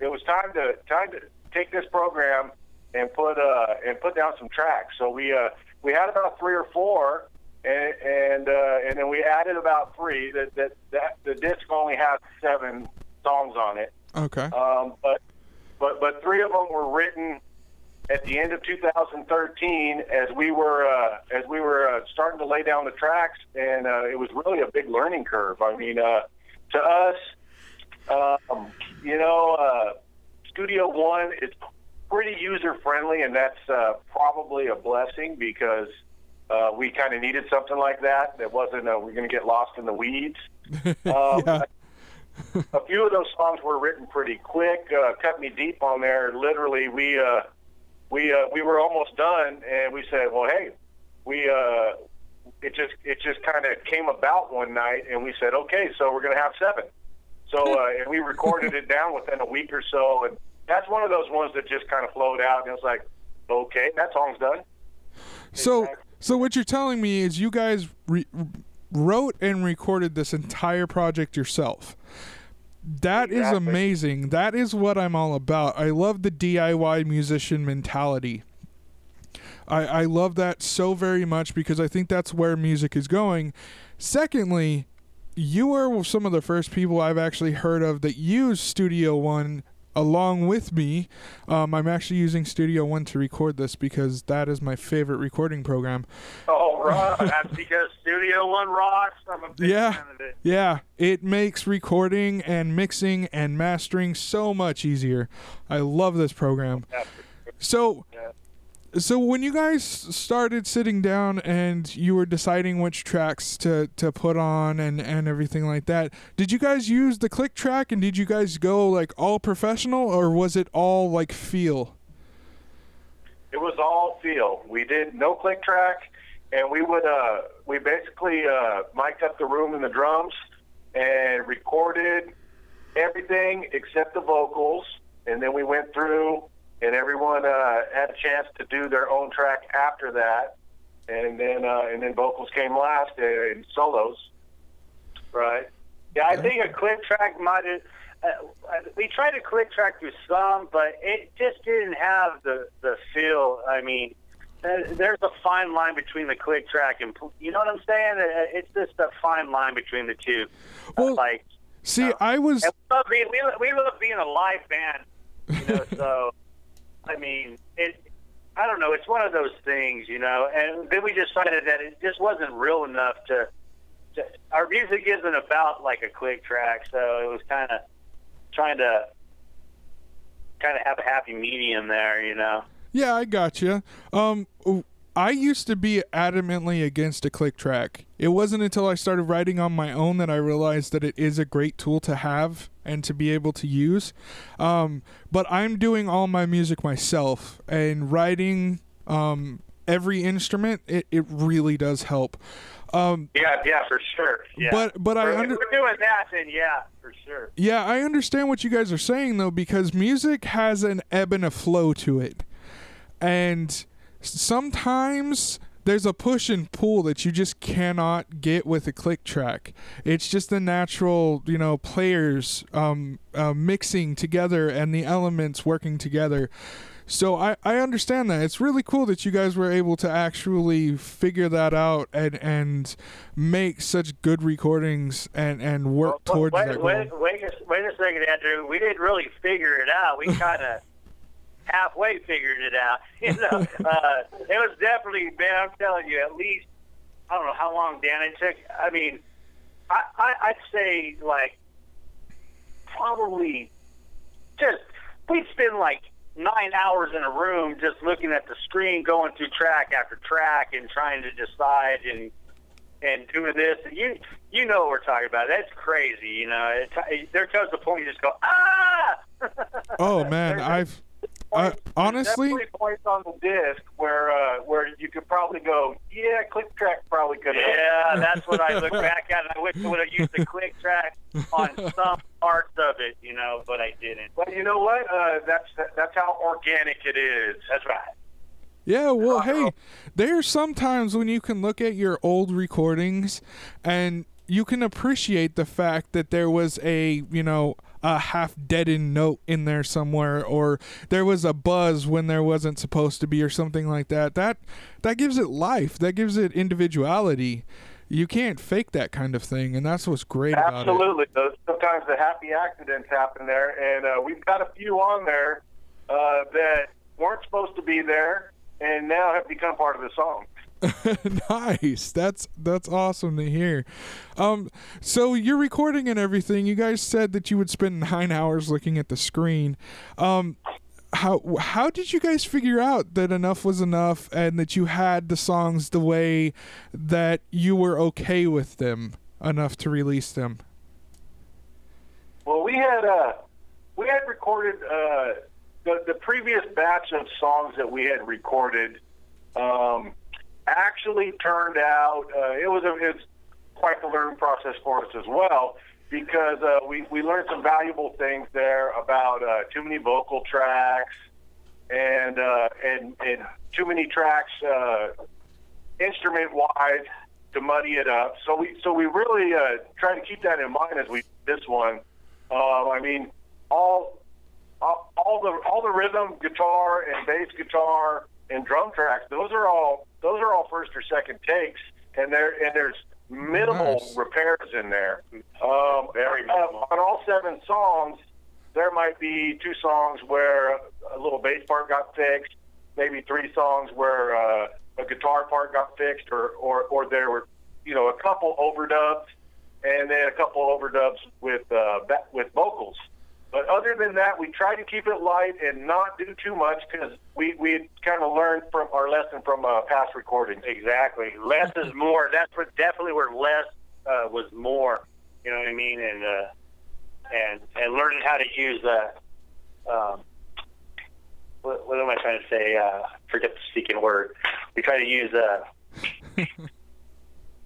it was time to time to take this program and put uh, and put down some tracks. So we uh, we had about three or four, and and uh, and then we added about three. That that that the disc only has seven songs on it. Okay. Um, but but but three of them were written at the end of 2013 as we were uh, as we were uh, starting to lay down the tracks, and uh, it was really a big learning curve. I mean, uh, to us, um, you know, uh, Studio One is pretty user friendly, and that's uh, probably a blessing because. Uh, we kind of needed something like that. That wasn't uh, we're going to get lost in the weeds. Um, yeah. a few of those songs were written pretty quick. Uh, Cut me deep on there. Literally, we uh, we uh, we were almost done, and we said, "Well, hey, we." Uh, it just it just kind of came about one night, and we said, "Okay, so we're going to have seven. So uh, and we recorded it down within a week or so, and that's one of those ones that just kind of flowed out, and it was like, "Okay, that song's done." So, Exactly. so what you're telling me is you guys re- wrote and recorded this entire project yourself. That is Exactly. amazing. That is what I'm all about. I love the DIY musician mentality. I, I love that so very much because I think that's where music is going. Secondly, you are some of the first people I've actually heard of that use Studio One along with me. Um, I'm actually using Studio One to record this because that is my favorite recording program. oh, right. That's because Studio One rocks. I'm a big Yeah. fan of it. Yeah, it makes recording and mixing and mastering so much easier. I love this program. So, so when you guys started sitting down and you were deciding which tracks to, to put on and, and everything like that, did you guys use the click track and did you guys go like all professional or was it all like feel? It was all feel. We did no click track, and we would uh, we basically uh, mic'd up the room and the drums and recorded everything except the vocals, and then we went through, and everyone uh, had a chance to do their own track after that, and then uh, and then vocals came last uh, in solos. Right. Yeah, I think a click track might have. Uh, we tried to click track through some, but it just didn't have the the feel. I mean, uh, there's a fine line between the click track and you know what I'm saying. Uh, It's just a fine line between the two. Uh, Well, like, See, I was we love being we, we love being a live band. You know, so I mean, it. I don't know. It's one of those things, you know. And then we decided that it just wasn't real enough to. to our music isn't about like a click track, so it was kind of trying to kind of have a happy medium there, you know. Yeah, I got you. Um, I used to be adamantly against a click track. It wasn't until I started writing on my own that I realized that it is a great tool to have and to be able to use. Um, but I'm doing all my music myself and writing um, every instrument. It, it really does help. Um, Yeah, yeah, for sure. Yeah. But but I If under we're doing that, then yeah, for sure. yeah I understand what you guys are saying though because music has an ebb and a flow to it, and sometimes there's a push and pull that you just cannot get with a click track. It's just the natural, you know, players um, uh, mixing together and the elements working together. So I, I understand that. It's really cool that you guys were able to actually figure that out and, and make such good recordings and, and work Well, towards wait, that goal. wait, wait, a, wait a second, Andrew. We didn't really figure it out. We kind of halfway figured it out. You know, uh, it was definitely, man. I'm telling you, at least I don't know how long, Dan. It took. I mean, I, I I'd say like probably just we'd spend like nine hours in a room just looking at the screen, going through track after track, and trying to decide and and doing this. And you you know what we're talking about. That's crazy. You know, it, there comes a point you just go ah. Oh man, I've uh, honestly, definitely points on the disc where uh, where you could probably go, yeah, click track probably could have. Yeah, that's what I look back at. and I wish I would have used the click track on some parts of it, you know, but I didn't. But you know what? Uh, that's that's how organic it is. That's right. Yeah, well, hey, there there's sometimes when you can look at your old recordings and you can appreciate the fact that there was a, you know, a half deadened note in there somewhere or there was a buzz when there wasn't supposed to be or something like that. That that gives it life. That gives it individuality. You can't fake that kind of thing, and that's what's great about it. Absolutely. Sometimes the happy accidents happen there, and uh, we've got a few on there uh, that weren't supposed to be there, and now have become part of the song. nice. That's that's awesome to hear. Um, so you're recording and everything. You guys said that you would spend nine hours looking at the screen. Um, how how did you guys figure out that enough was enough and that you had the songs the way that you were okay with them enough to release them? Well, we had uh, we had recorded uh, the the previous batch of songs that we had recorded. Um, actually turned out uh, it was a it's quite the learning process for us as well because uh, we we learned some valuable things there about uh, too many vocal tracks and uh, and and too many tracks uh, instrument wise to muddy it up. So we so we really uh, try to keep that in mind as we this one. Um, I mean all all all the all the rhythm guitar and bass guitar and drum tracks those are all those are all first or second takes and there and there's minimal Nice. repairs in there. Um, Very on all seven songs there might be two songs where a little bass part got fixed maybe three songs where uh, a guitar part got fixed or, or or there were you know a couple overdubs and then a couple overdubs with uh, ba- with vocals but other than that, we try to keep it light and not do too much because we we kind of learned from our lesson from uh, past recordings. Exactly. Less is more. That's where definitely where less uh, was more. You know what I mean? And uh, and and learning how to use uh, um, what, what am I trying to say? Uh, forget the speaking word. We try to use uh,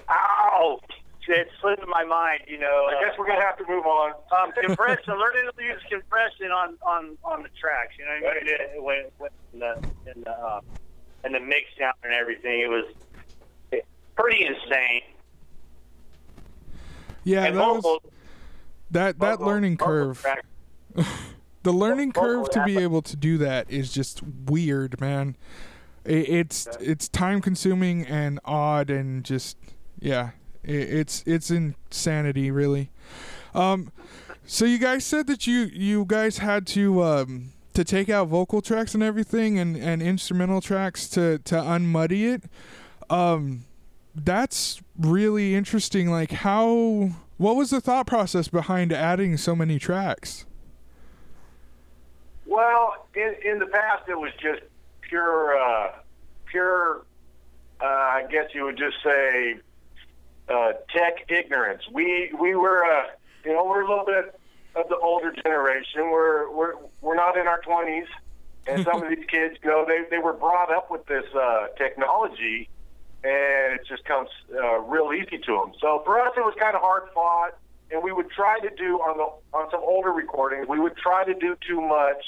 ow. It slipped in my mind. You know. I guess we're gonna have to move on. um, compression, learning to use compression on, on, on the tracks. You know what I mean? It- When, when in the in the uh, in the mix down and everything, it was pretty insane. Yeah, and that was, that that vocal- learning curve. The learning vocal curve to be able to do that is just weird, man. It, it's it's time consuming and odd and just yeah, it, it's it's insanity really. Um, so you guys said that you you guys had to um to take out vocal tracks and everything and and instrumental tracks to to unmuddy it. Um, that's really interesting. Like how what was the thought process behind adding so many tracks? Well, in in the past, it was just pure uh, pure. Uh, I guess you would just say uh, tech ignorance. We we were uh, you know we're a little bit of the older generation. We're we're we're not in our twenties, and some of these kids, you know, they they were brought up with this uh, technology, and it just comes uh, real easy to them. So for us, it was kind of hard fought, and we would try to do on the on some older recordings, we would try to do too much,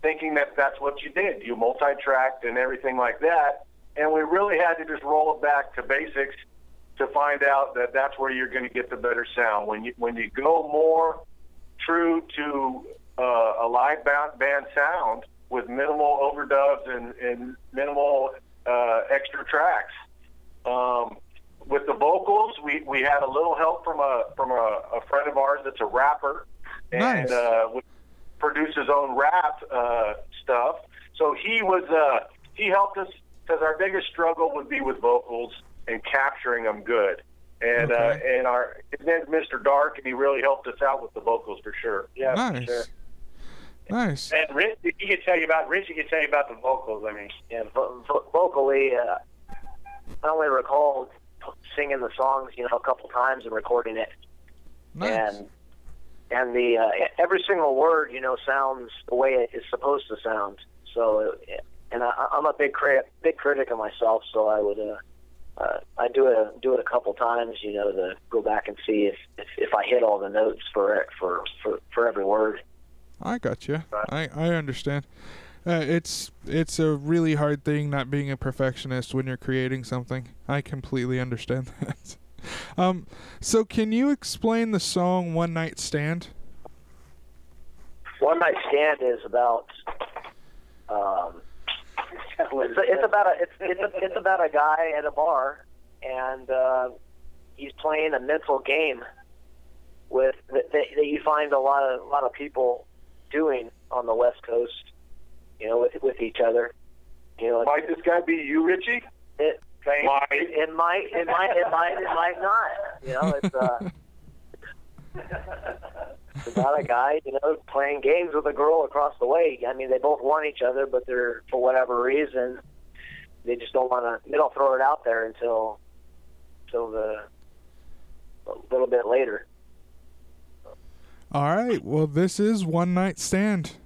thinking that that's what you did. You multi-tracked and everything like that, and we really had to just roll it back to basics to find out that that's where you're going to get the better sound. When you when you go more true to uh, a live band, band sound with minimal overdubs and, and minimal uh, extra tracks. Um, with the vocals, we, we had a little help from a from a, a friend of ours that's a rapper and Nice. uh, would produce his own rap uh, stuff. So he was uh, he helped us because our biggest struggle would be with vocals and capturing them good. And uh, and our his name's Mr. Dark, and he really helped us out with the vocals for sure. Yeah, for nice. sure. Nice. And Rich, he can tell you about Richie can tell you about the vocals. I mean, Yeah, vo- vo- vocally, uh, I only recall singing the songs, you know, a couple times and recording it. Nice. And and the uh, every single word you know sounds the way it is supposed to sound. So, uh, and I, I'm a big crit big critic of myself, so I would. Uh, uh, I do it do it a couple times, you know, to go back and see if, if, if I hit all the notes for for for for every word. I got you. I I understand. Uh, it's it's a really hard thing not being a perfectionist when you're creating something. I completely understand that. Um, so can you explain the song "One Night Stand"? One night stand is about. Um, it's, it's about a it's it's, a, it's about a guy at a bar, and uh, he's playing a mental game with that, that that you find a lot of a lot of people doing on the West Coast. You know, with with each other. You know, Might this guy be you, Richie? it Thank Might. it might it might it might it might not. You know, it's uh. About a guy, you know, playing games with a girl across the way. I mean, they both want each other, but they're for whatever reason, they just don't want to. They don't throw it out there until, until the a little bit later. All right. Well, this is "One Night Stand."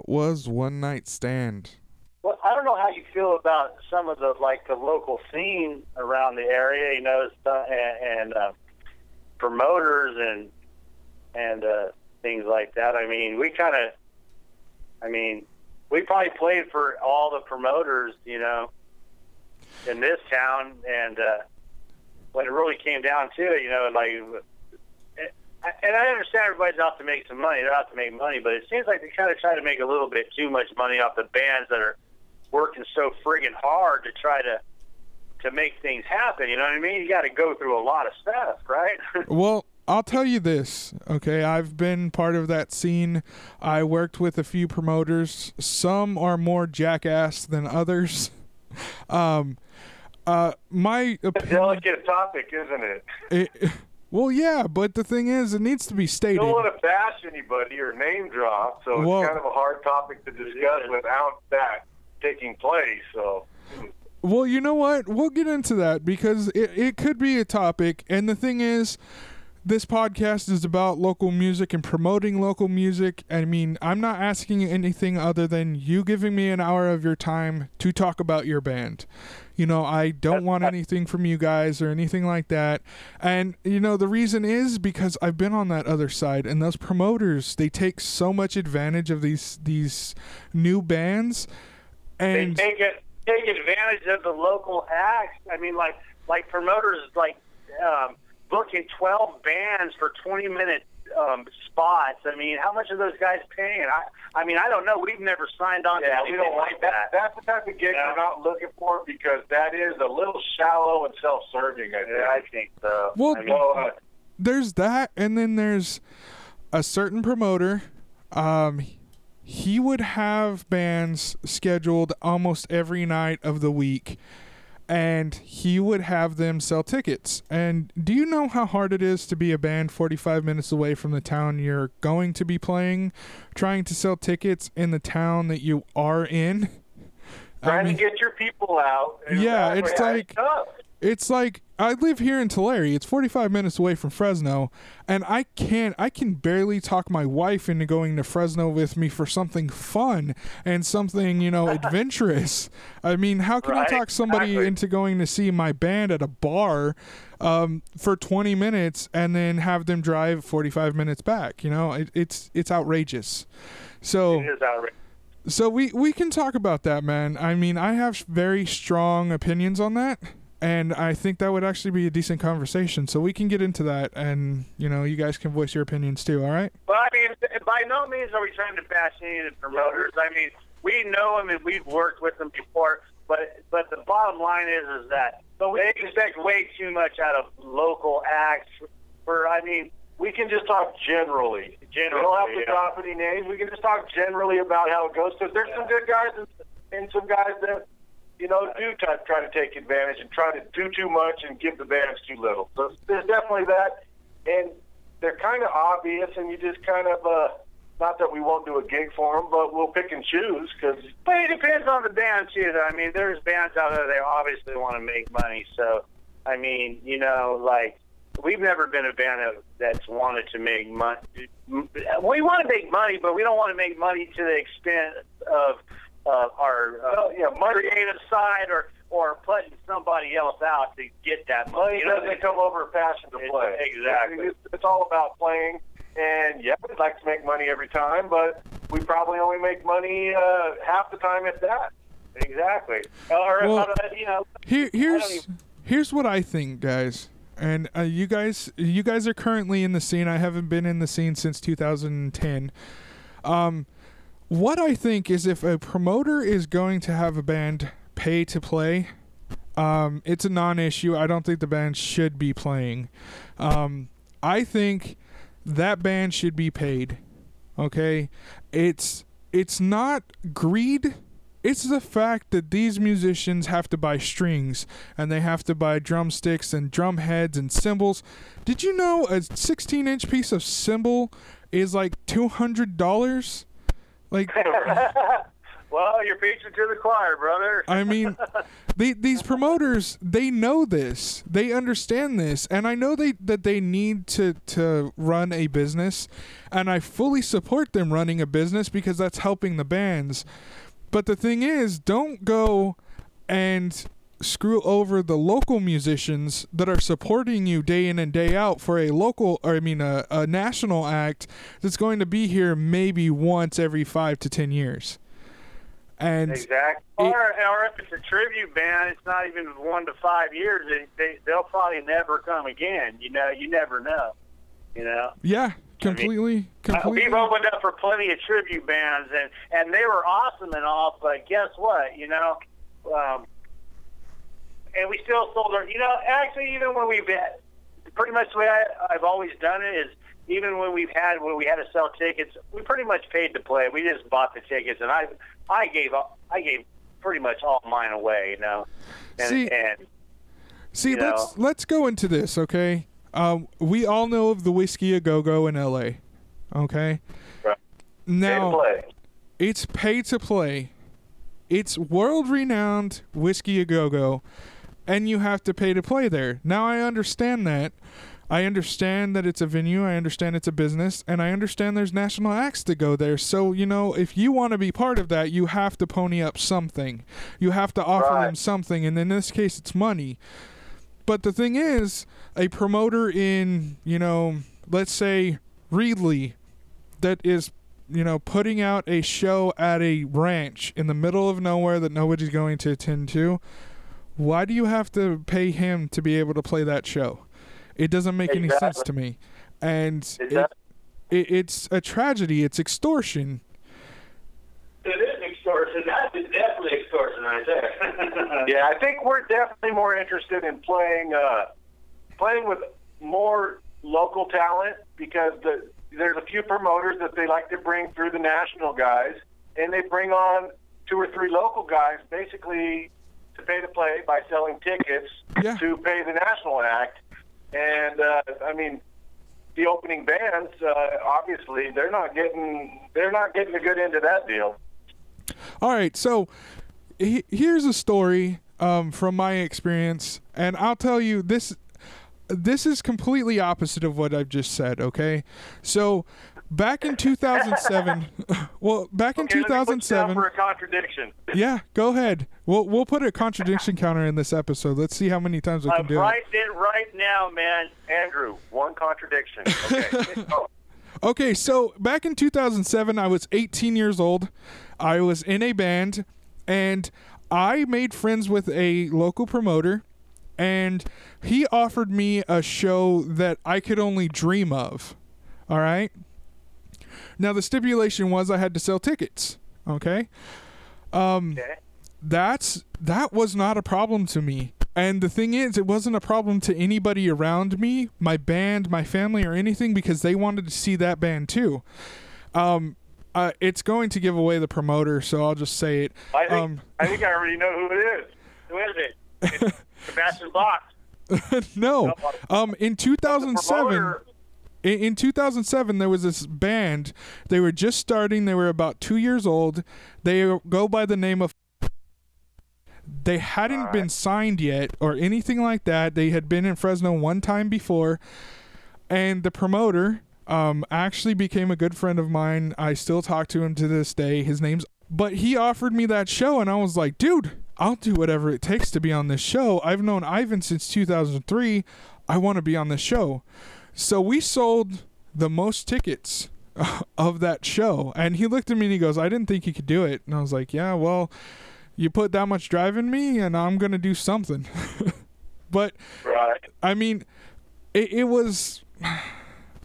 That was One Night Stand. Well, I don't know how you feel about some of the like the local scene around the area, you know, and, and uh, promoters and and uh, things like that. I mean, we kind of, I mean, we probably played for all the promoters, you know, in this town, and uh, when it really came down to it, you know, like. And I understand everybody's out to make some money. They're out to make money, but it seems like they kind of try to make a little bit too much money off the bands that are working so friggin' hard to try to to make things happen. You know what I mean? You got to go through a lot of stuff, right? Well, I'll tell you this, okay? I've been part of that scene. I worked with a few promoters. Some are more jackass than others. Um, uh, my A opinion. delicate topic, isn't it? It, well, yeah, but the thing is, it needs to be You stated. don't want to bash anybody or name drop, so Well- it's kind of a hard topic to discuss without that taking place. So Well, you know what? We'll get into that because it, it could be a topic. And the thing is, this podcast is about local music and promoting local music. I mean, I'm not asking anything other than you giving me an hour of your time to talk about your band. You know, I don't want anything from you guys or anything like that. And, you know, the reason is because I've been on that other side and those promoters, they take so much advantage of these these new bands. they And take it take advantage of the local acts. I mean, like like promoters like um, booking twelve bands for twenty minute um, spots. I mean, how much are those guys paying? I I mean, I don't know. We've never signed on. yeah, to we don't like that. That's the type of gig Yeah. we're not looking for because that is a little shallow and self-serving. I think. Yeah, I think so. Well, I mean, So, uh, there's that and then there's a certain promoter um he would have bands scheduled almost every night of the week and he would have them sell tickets and do you know how hard it is to be a band 45 minutes away from the town you're going to be playing trying to sell tickets in the town that you are in I trying mean- to get your people out. Yeah, it's like-. It's like I live here in Tulare. It's 45 minutes away from Fresno, and I can't I can barely talk my wife into going to Fresno with me for something fun and something, you know, adventurous. I mean, how can Right, I talk somebody exactly. into going to see my band at a bar um, for 20 minutes and then have them drive 45 minutes back, you know? It, it's it's outrageous. So it is outrageous. so we we can talk about that, man. I mean, I have very strong opinions on that, and I think that would actually be a decent conversation. So we can get into that, and you know, you guys can voice your opinions too. All right? Well, I mean, by no means are we trying to bash any of the promoters. I mean, we know them and we've worked with them before. But but the bottom line is is that they expect way too much out of local acts. For I mean, We can just talk generally. Generally, we don't have to yeah. drop any names. We can just talk generally about how it goes. Because there's some good guys and, and some guys that, you know, do try, try to take advantage and try to do too much and give the bands too little. So there's definitely that. And they're kind of obvious, and you just kind of, uh, not that we won't do a gig for them, but we'll pick and choose because but it depends on the band too. though. I mean, there's bands out there they obviously want to make money. So, I mean, you know, like we've never been a band that, that's wanted to make money. We want to make money, but we don't want to make money to the extent of uh, our uh, Well, yeah, money- creative side or or putting somebody else out to get that money. money You know what I doesn't mean? come over passion to It- play. exactly. It's, it's all about playing. And yeah, we'd like to make money every time, but we probably only make money uh, half the time if that. Exactly. Or Well- uh, you know, Here, here's even- here's what I think, guys. And uh, you guys, you guys are currently in the scene. I haven't been in the scene since 2010. Um, what I think is if a promoter is going to have a band pay to play, um, it's a non-issue. I don't think the band should be playing. Um, I think that band should be paid. Okay, it's it's not greed. It's the fact that these musicians have to buy strings and they have to buy drumsticks and drum heads and cymbals. Did you know a 16 inch piece of cymbal is like $200? Like, uh, Well, you're preaching to the choir, brother. I mean, the, these promoters, they know this. They understand this. And I know they that they need to, to run a business. And I fully support them running a business because that's helping the bands. But the thing is, don't go and screw over the local musicians that are supporting you day in and day out for a local or I mean a, a national act that's going to be here maybe once every five to ten years. And Exactly. It- Or, or if it's a tribute band, it's not even one to five years. They, they they'll probably never come again. You know, you never know. You know, yeah, completely, Uh, completely. we've opened up for plenty of tribute bands, and and they were awesome and all. But guess what? You know, um, and we still sold our. You know, actually, even when we've had, pretty much the way I, I've always done it is. Even when we've had when we had to sell tickets, we pretty much paid to play. We just bought the tickets, and I I gave up I gave pretty much all mine away, you know. And, See- and See, let's know. let's go into this, okay? Um, we all know of the Whisky a Go Go in L.A. Okay. Right. Now play. it's pay to play. It's world renowned Whisky a Go Go, and you have to pay to play there. Now I understand that. I understand that it's a venue. I understand it's a business, and I understand there's national acts to go there. So you know, if you want to be part of that, you have to pony up something. You have to offer Right. them something, and in this case, it's money. But the thing is, a promoter in, you know, let's say Reedley that is, you know, putting out a show at a ranch in the middle of nowhere that nobody's going to attend to, why do you have to pay him to be able to play that show? It doesn't make any sense to me. And it, it, it's a tragedy. It's extortion. it is extortion. That is definitely extortion right there. Yeah, I think we're definitely more interested in playing uh, playing with more local talent because the, there's a few promoters that they like to bring through the national guys, and they bring on two or three local guys basically to pay to play by selling tickets Yeah. to pay the national act. And uh, I mean, the opening bands uh, obviously they're not getting they're not getting a good end of that deal. All right, so he, here's a story um, from my experience, and I'll tell you this. This is completely opposite of what I've just said. Okay, so back in 2007, well, back in Okay, let me put you 2007, for a contradiction. yeah, go ahead. We'll we'll put a contradiction counter in this episode. Let's see how many times we uh, can I'm do it. writing it right now, man. Andrew, one contradiction. Okay. Oh, Okay, so back in 2007, I was 18 years old. I was in a band, and I made friends with a local promoter, and he offered me a show that I could only dream of. All right. Now the stipulation was I had to sell tickets. Okay. Um, okay. that's that was not a problem to me. And the thing is, it wasn't a problem to anybody around me, my band, my family, or anything, because they wanted to see that band too. Um, uh, it's going to give away the promoter, so I'll just say it. I think Um, I think I already know who it is. Who is it? It's Sebastian Bach. no, um, in 2007. In, in 2007 there was this band. They were just starting. They were about two years old. They go by the name of they hadn't been signed yet or anything like that. They had been in fresno one time before. And the promoter um, actually became a good friend of mine. I still talk to him to this day. His name's but he offered me that show and i was like dude i'll do whatever it takes to be on this show. I've known ivan since 2003 i want to be on this show so we sold the most tickets of that show. And he looked at me and he goes, I didn't think you could do it. And I was like, Yeah, well, you put that much drive in me and I'm going to do something. but right? I mean, it, it was.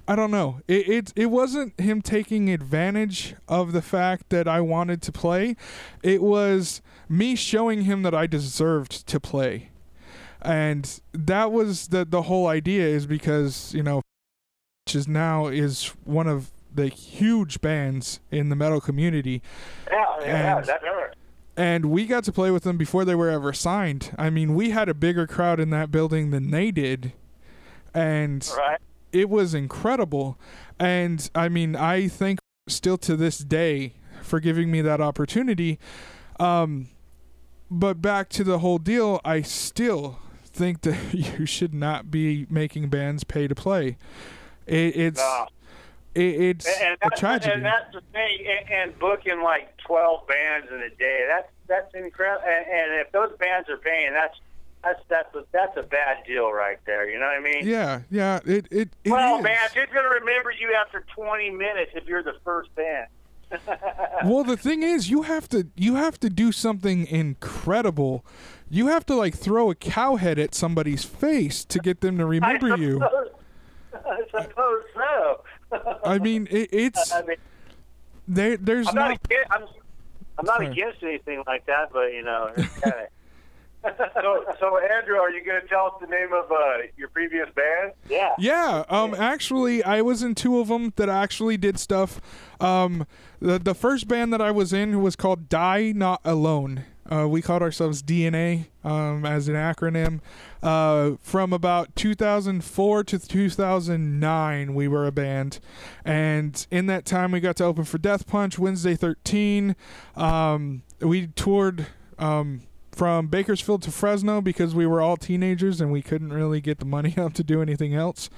I don't know. It, it it wasn't him taking advantage of the fact that I wanted to play. It was me showing him that I deserved to play and that was the the whole idea is because you know which is now is one of the huge bands in the metal community. Yeah yeah, and, and we got to play with them before they were ever signed. I mean we had a bigger crowd in that building than they did. And right. it was incredible. And i mean i think still to this day for giving me that opportunity um, but back to the whole deal, I still think that you should not be making bands pay to play. It, it's it, it's and, a tragedy. And that's the thing. And, and, booking like twelve bands in a day that's that's incredible. And, and if those bands are paying, that's that's that's a, that's a bad deal right there. You know what I mean? Yeah, yeah. It it. it well, is. they're gonna remember you after 20 minutes if you're the first band? well, the thing is, you have to you have to do something incredible you have to like throw a cow head at somebody's face to get them to remember I suppose, you. I suppose so. I mean, it, it's. I mean, there, there's I'm not. not against, I'm, I'm, not against anything like that, but you know. so, so Andrew, are you going to tell us the name of uh, your previous band? Yeah. Yeah. Um. Actually, I was in two of them that actually did stuff. Um. The the first band that I was in was called Die Not Alone, uh, we called ourselves DNA um, as an acronym. Uh, from about 2004 to 2009, we were a band. And in that time, we got to open for Death Punch, Wednesday 13. Um, we toured. Um, from Bakersfield to Fresno because we were all teenagers and we couldn't really get the money up to do anything else.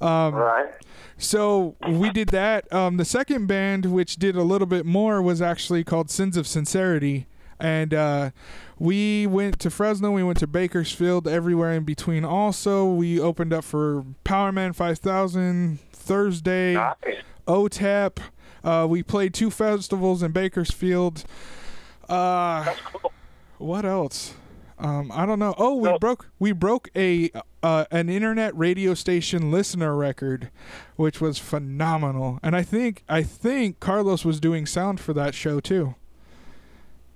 Um, right. So we did that. Um, the second band, which did a little bit more, was actually called Sins of Sincerity and uh, we went to Fresno. We went to Bakersfield. Everywhere in between. Also, we opened up for Powerman 5000 Thursday. Nice. Otep. Uh, we played two festivals in Bakersfield. Uh, cool. What else? Um, I don't know. Oh, we broke we broke a uh, an internet radio station listener record, which was phenomenal. And I think I think Carlos was doing sound for that show too.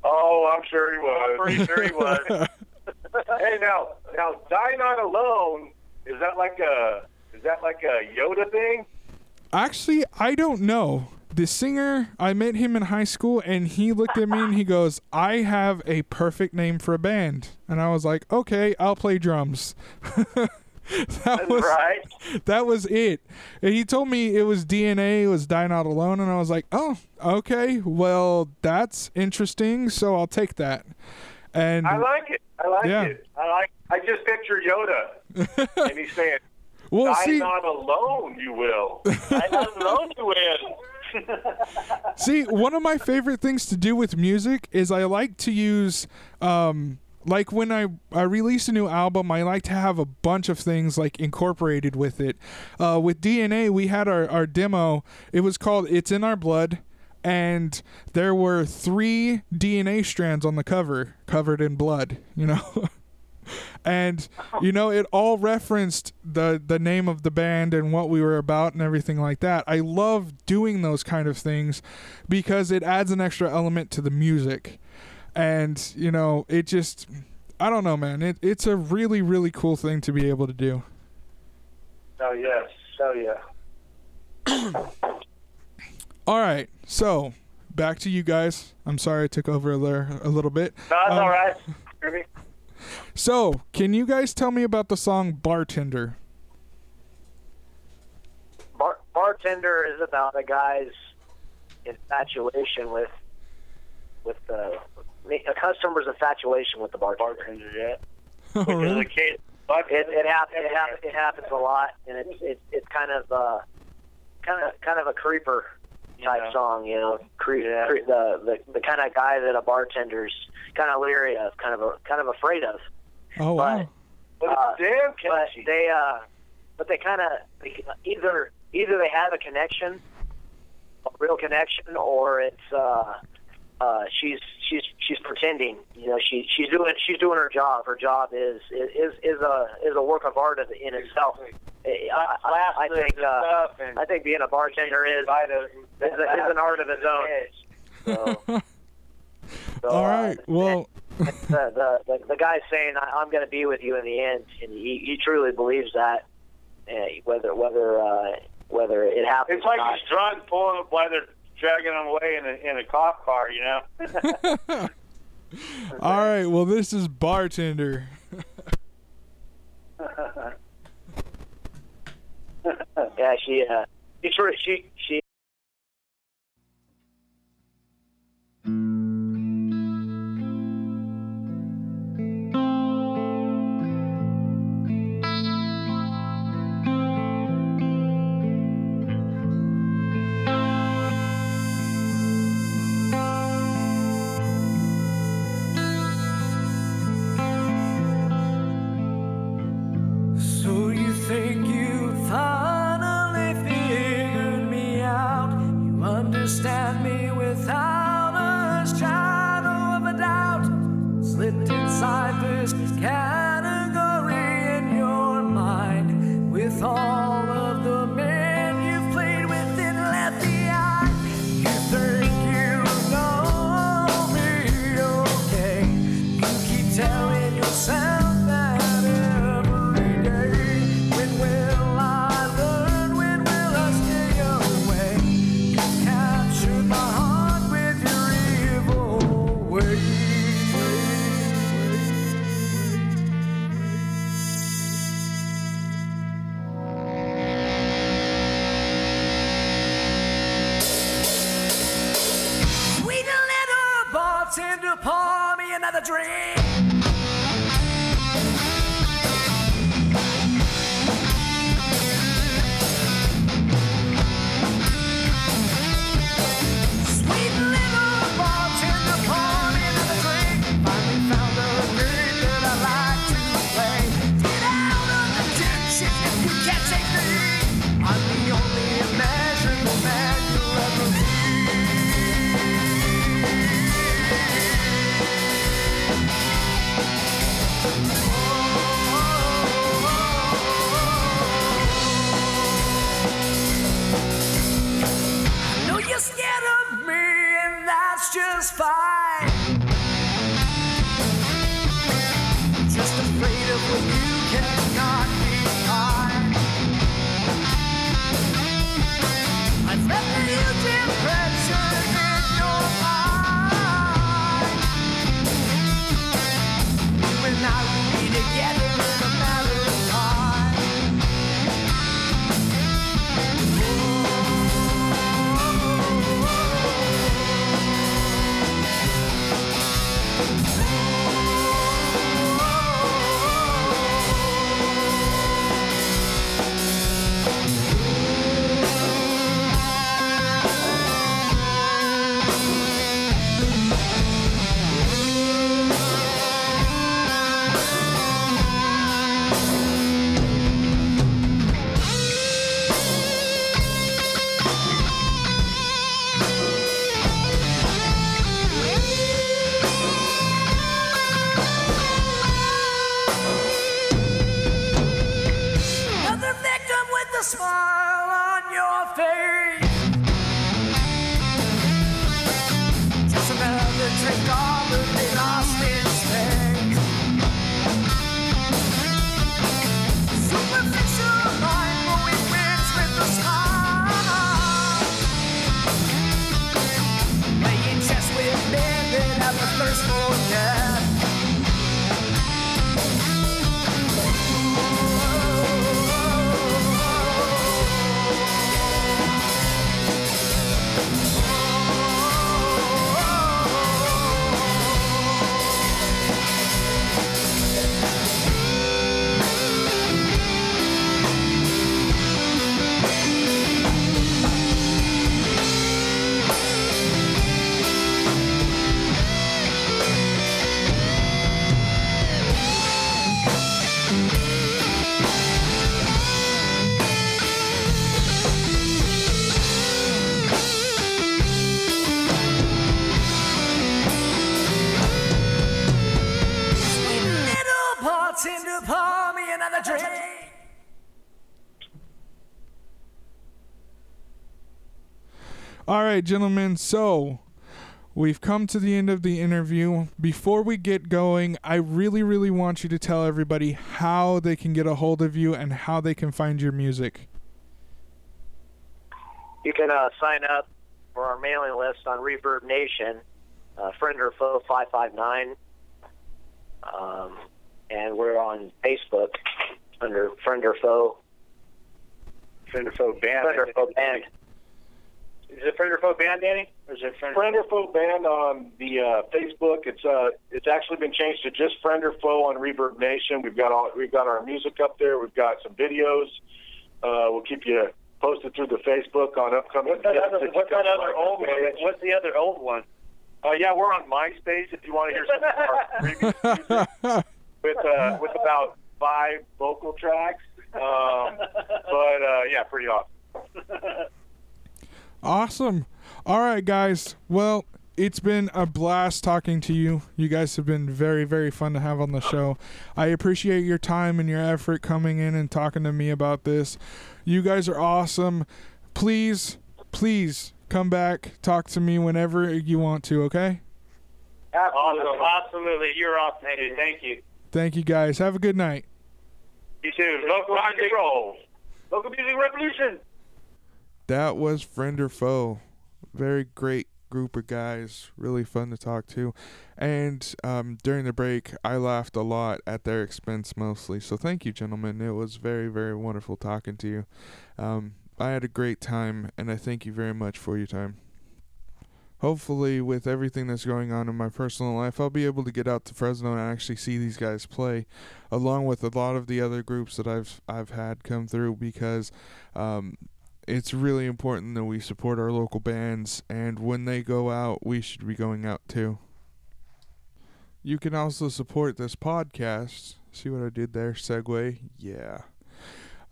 Oh, I'm sure he was. Pretty sure he was. hey, now, now, die not alone. Is that like a is that like a Yoda thing? Actually, I don't know. The singer, I met him in high school, and he looked at me and he goes, "I have a perfect name for a band," and I was like, "Okay, I'll play drums." that was right. That was it. And he told me it was DNA, was Die Not Alone, and I was like, oh, okay, well, that's interesting. So I'll take that. And I like it. I like yeah. it. I like. I just picture Yoda, and he's saying, well, "Die see, not alone, you will. Die not alone, you will." See, one of my favorite things to do with music is I like to use um, like when I, I release a new album, I like to have a bunch of things like incorporated with it. Uh, with DNA, we had our, our demo. It was called It's in Our Blood. And there were three DNA strands on the cover, covered in blood, you know? and, uh-huh. you know, it all referenced the, the name of the band and what we were about and everything like that. I love doing those kind of things because it adds an extra element to the music and you know it just i don't know man. It, it's a really really cool thing to be able to do. Oh yes. Oh yeah. All right. So back to you guys. I'm sorry i took over a little bit. No um, all right. So can you guys tell me about the song bartender? Bar- bartender is about a guy's infatuation with with the a customer's infatuation with the bartender. bartender yeah. Oh, it, it, happens, it, happens, it happens a lot, and it's it's it's kind of uh, a kind of kind of a creeper type yeah. song, you know, cre- yeah. cre- the, the the kind of guy that a bartender's kind of leery of, kind of a, kind of afraid of. Oh wow! But, uh, damn catchy. But they uh, but they kind of either either they have a connection, a real connection, or it's uh, uh, she's she's she's pretending. You know, she she's doing she's doing her job. Her job is is is a is a work of art in itself. I, I think uh, I think being a bartender is is, a, is an art of its own. So, so, All uh, right. Uh, well. the, the, the guy's saying I'm going to be with you in the end, and he, he truly believes that. Eh, whether whether uh, whether it happens. It's like he's drawn, pulling whether Dragging them away in a, in a cop car, you know. All right. Well, this is bartender. yeah, she. Uh, she she. right, gentlemen. So we've come to the end of the interview. Before we get going, I really, really want you to tell everybody how they can get a hold of you and how they can find your music. You can uh, sign up for our mailing list on Reverb Nation, uh, friend or faux 559. Um, and we're on Facebook under friend or faux. Friend or Faux band. Friend or Faux band it Friend or Faux Band, Danny? Or is it Friend? Friend or Faux Band on the uh, Facebook. It's uh, it's actually been changed to just Friend or Faux on Reverb Nation. We've got all we've got our music up there. We've got some videos. Uh, we'll keep you posted through the Facebook on upcoming. What's that other, what's that other old one? What's the other old one? Uh, yeah, we're on MySpace if you want to hear some of our previous music with uh, with about five vocal tracks. Um, but uh, yeah, pretty awesome. Awesome. All right, guys. Well, it's been a blast talking to you. You guys have been very, very fun to have on the show. I appreciate your time and your effort coming in and talking to me about this. You guys are awesome. Please, please come back, talk to me whenever you want to, okay? Awesome. Absolutely. You're awesome, dude. Thank you. Thank you, guys. Have a good night. You too. Local Rock music and roll. Local music revolution. That was Friend or Faux. Very great group of guys. Really fun to talk to. And um, during the break, I laughed a lot at their expense mostly. So thank you, gentlemen. It was very, very wonderful talking to you. Um, I had a great time, and I thank you very much for your time. Hopefully, with everything that's going on in my personal life, I'll be able to get out to Fresno and actually see these guys play, along with a lot of the other groups that I've I've had come through because um, it's really important that we support our local bands, and when they go out, we should be going out too. You can also support this podcast. See what I did there? Segue? Yeah.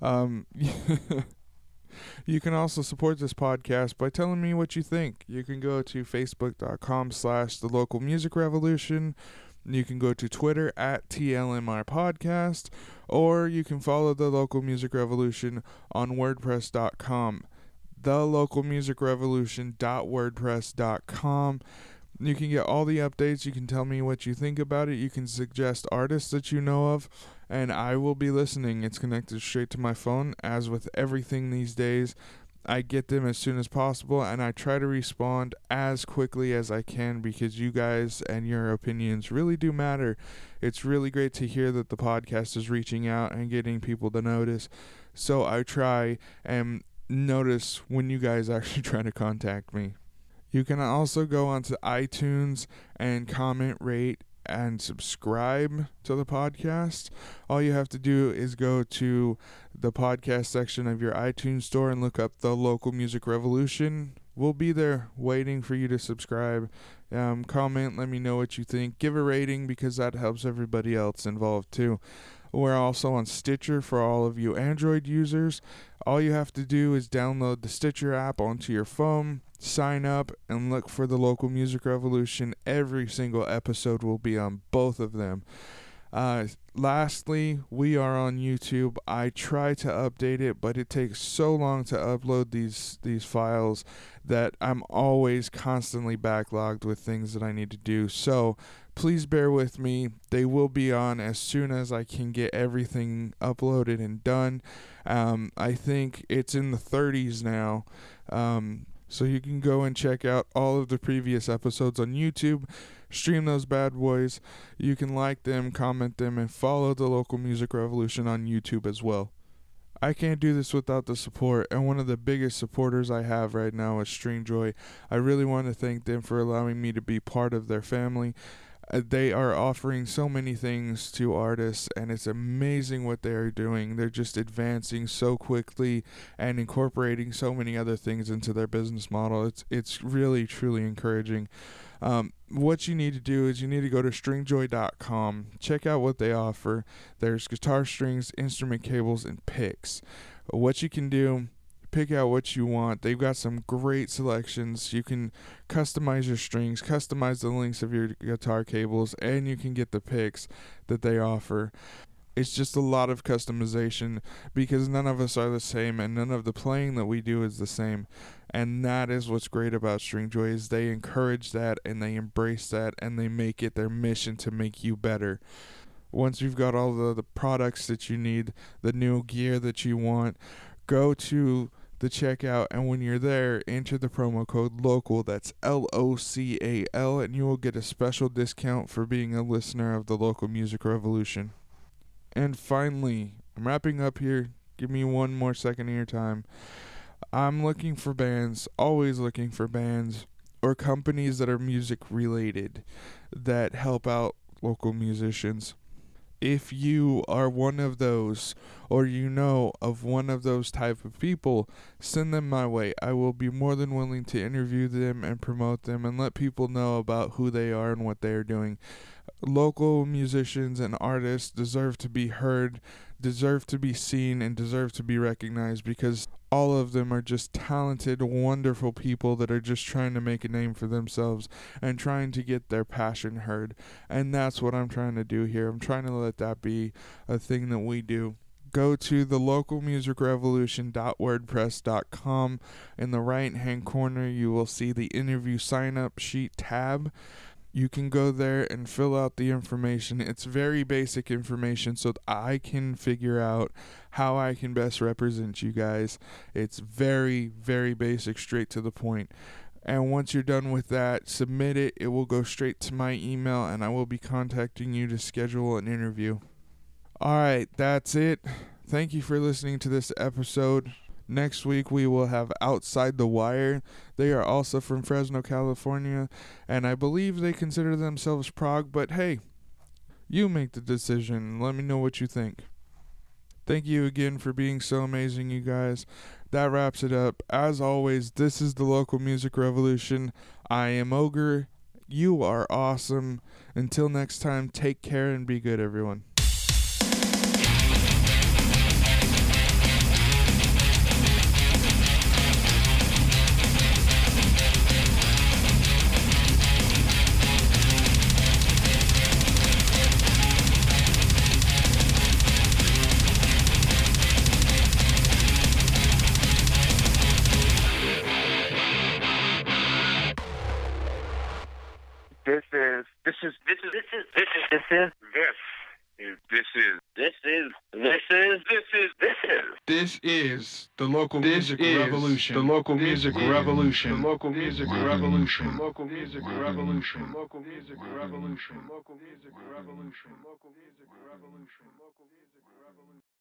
Um, you can also support this podcast by telling me what you think. You can go to facebook.com slash the local music revolution. You can go to Twitter at TLMR Podcast, or you can follow the local music revolution on WordPress.com. The local music revolution.wordpress.com. You can get all the updates. You can tell me what you think about it. You can suggest artists that you know of, and I will be listening. It's connected straight to my phone, as with everything these days. I get them as soon as possible, and I try to respond as quickly as I can because you guys and your opinions really do matter. It's really great to hear that the podcast is reaching out and getting people to notice. So I try and notice when you guys actually try to contact me. You can also go onto iTunes and comment, rate, and subscribe to the podcast. All you have to do is go to the podcast section of your iTunes store and look up the local music revolution. We'll be there waiting for you to subscribe. Um, comment, let me know what you think. Give a rating because that helps everybody else involved too. We're also on Stitcher for all of you Android users. All you have to do is download the Stitcher app onto your phone, sign up, and look for the local music revolution. Every single episode will be on both of them. Uh, lastly, we are on YouTube. I try to update it, but it takes so long to upload these these files that I'm always constantly backlogged with things that I need to do. So please bear with me. They will be on as soon as I can get everything uploaded and done. Um, I think it's in the 30s now. Um, so you can go and check out all of the previous episodes on YouTube, stream those bad boys. You can like them, comment them, and follow the local music revolution on YouTube as well. I can't do this without the support, and one of the biggest supporters I have right now is Stringjoy. I really want to thank them for allowing me to be part of their family. Uh, they are offering so many things to artists, and it's amazing what they are doing. They're just advancing so quickly and incorporating so many other things into their business model. It's it's really truly encouraging. Um, what you need to do is you need to go to stringjoy.com, check out what they offer. There's guitar strings, instrument cables, and picks. What you can do pick out what you want. They've got some great selections. You can customize your strings, customize the lengths of your guitar cables, and you can get the picks that they offer. It's just a lot of customization because none of us are the same and none of the playing that we do is the same. And that is what's great about Stringjoy is they encourage that and they embrace that and they make it their mission to make you better. Once you've got all the, the products that you need, the new gear that you want, go to the checkout and when you're there enter the promo code local that's l-o-c-a-l and you will get a special discount for being a listener of the local music revolution. And finally i'm wrapping up here. Give me one more second of your time. I'm looking for bands, always looking for bands or companies that are music related that help out local musicians. If you are one of those or you know of one of those type of people, send them my way. I will be more than willing to interview them and promote them and let people know about who they are and what they are doing. Local musicians and artists deserve to be heard, deserve to be seen, and deserve to be recognized because all of them are just talented, wonderful people that are just trying to make a name for themselves and trying to get their passion heard. And that's what I'm trying to do here. I'm trying to let that be a thing that we do. Go to the localmusicrevolution.wordpress.com. In the right hand corner, you will see the interview sign up sheet tab you can go there and fill out the information. It's very basic information so I can figure out how I can best represent you guys. It's very, very basic, straight to the point. And once you're done with that, submit it. It will go straight to my email, and I will be contacting you to schedule an interview. All right, that's it. Thank you for listening to this episode. Next week we will have Outside the Wire. They are also from Fresno, California, and I believe they consider themselves prog, but hey, you make the decision. Let me know what you think. Thank you again for being so amazing, you guys. That wraps it up. As always, this is the local music revolution. I am Ogre. You are awesome. Until next time, take care and be good, everyone. This is this is this is this is this is This is the local This music is revolution. the local This music is revolution. The local music revolution. Local music revolution. Local music revolution. Local music revolution. Local music revolution. Local music revolution.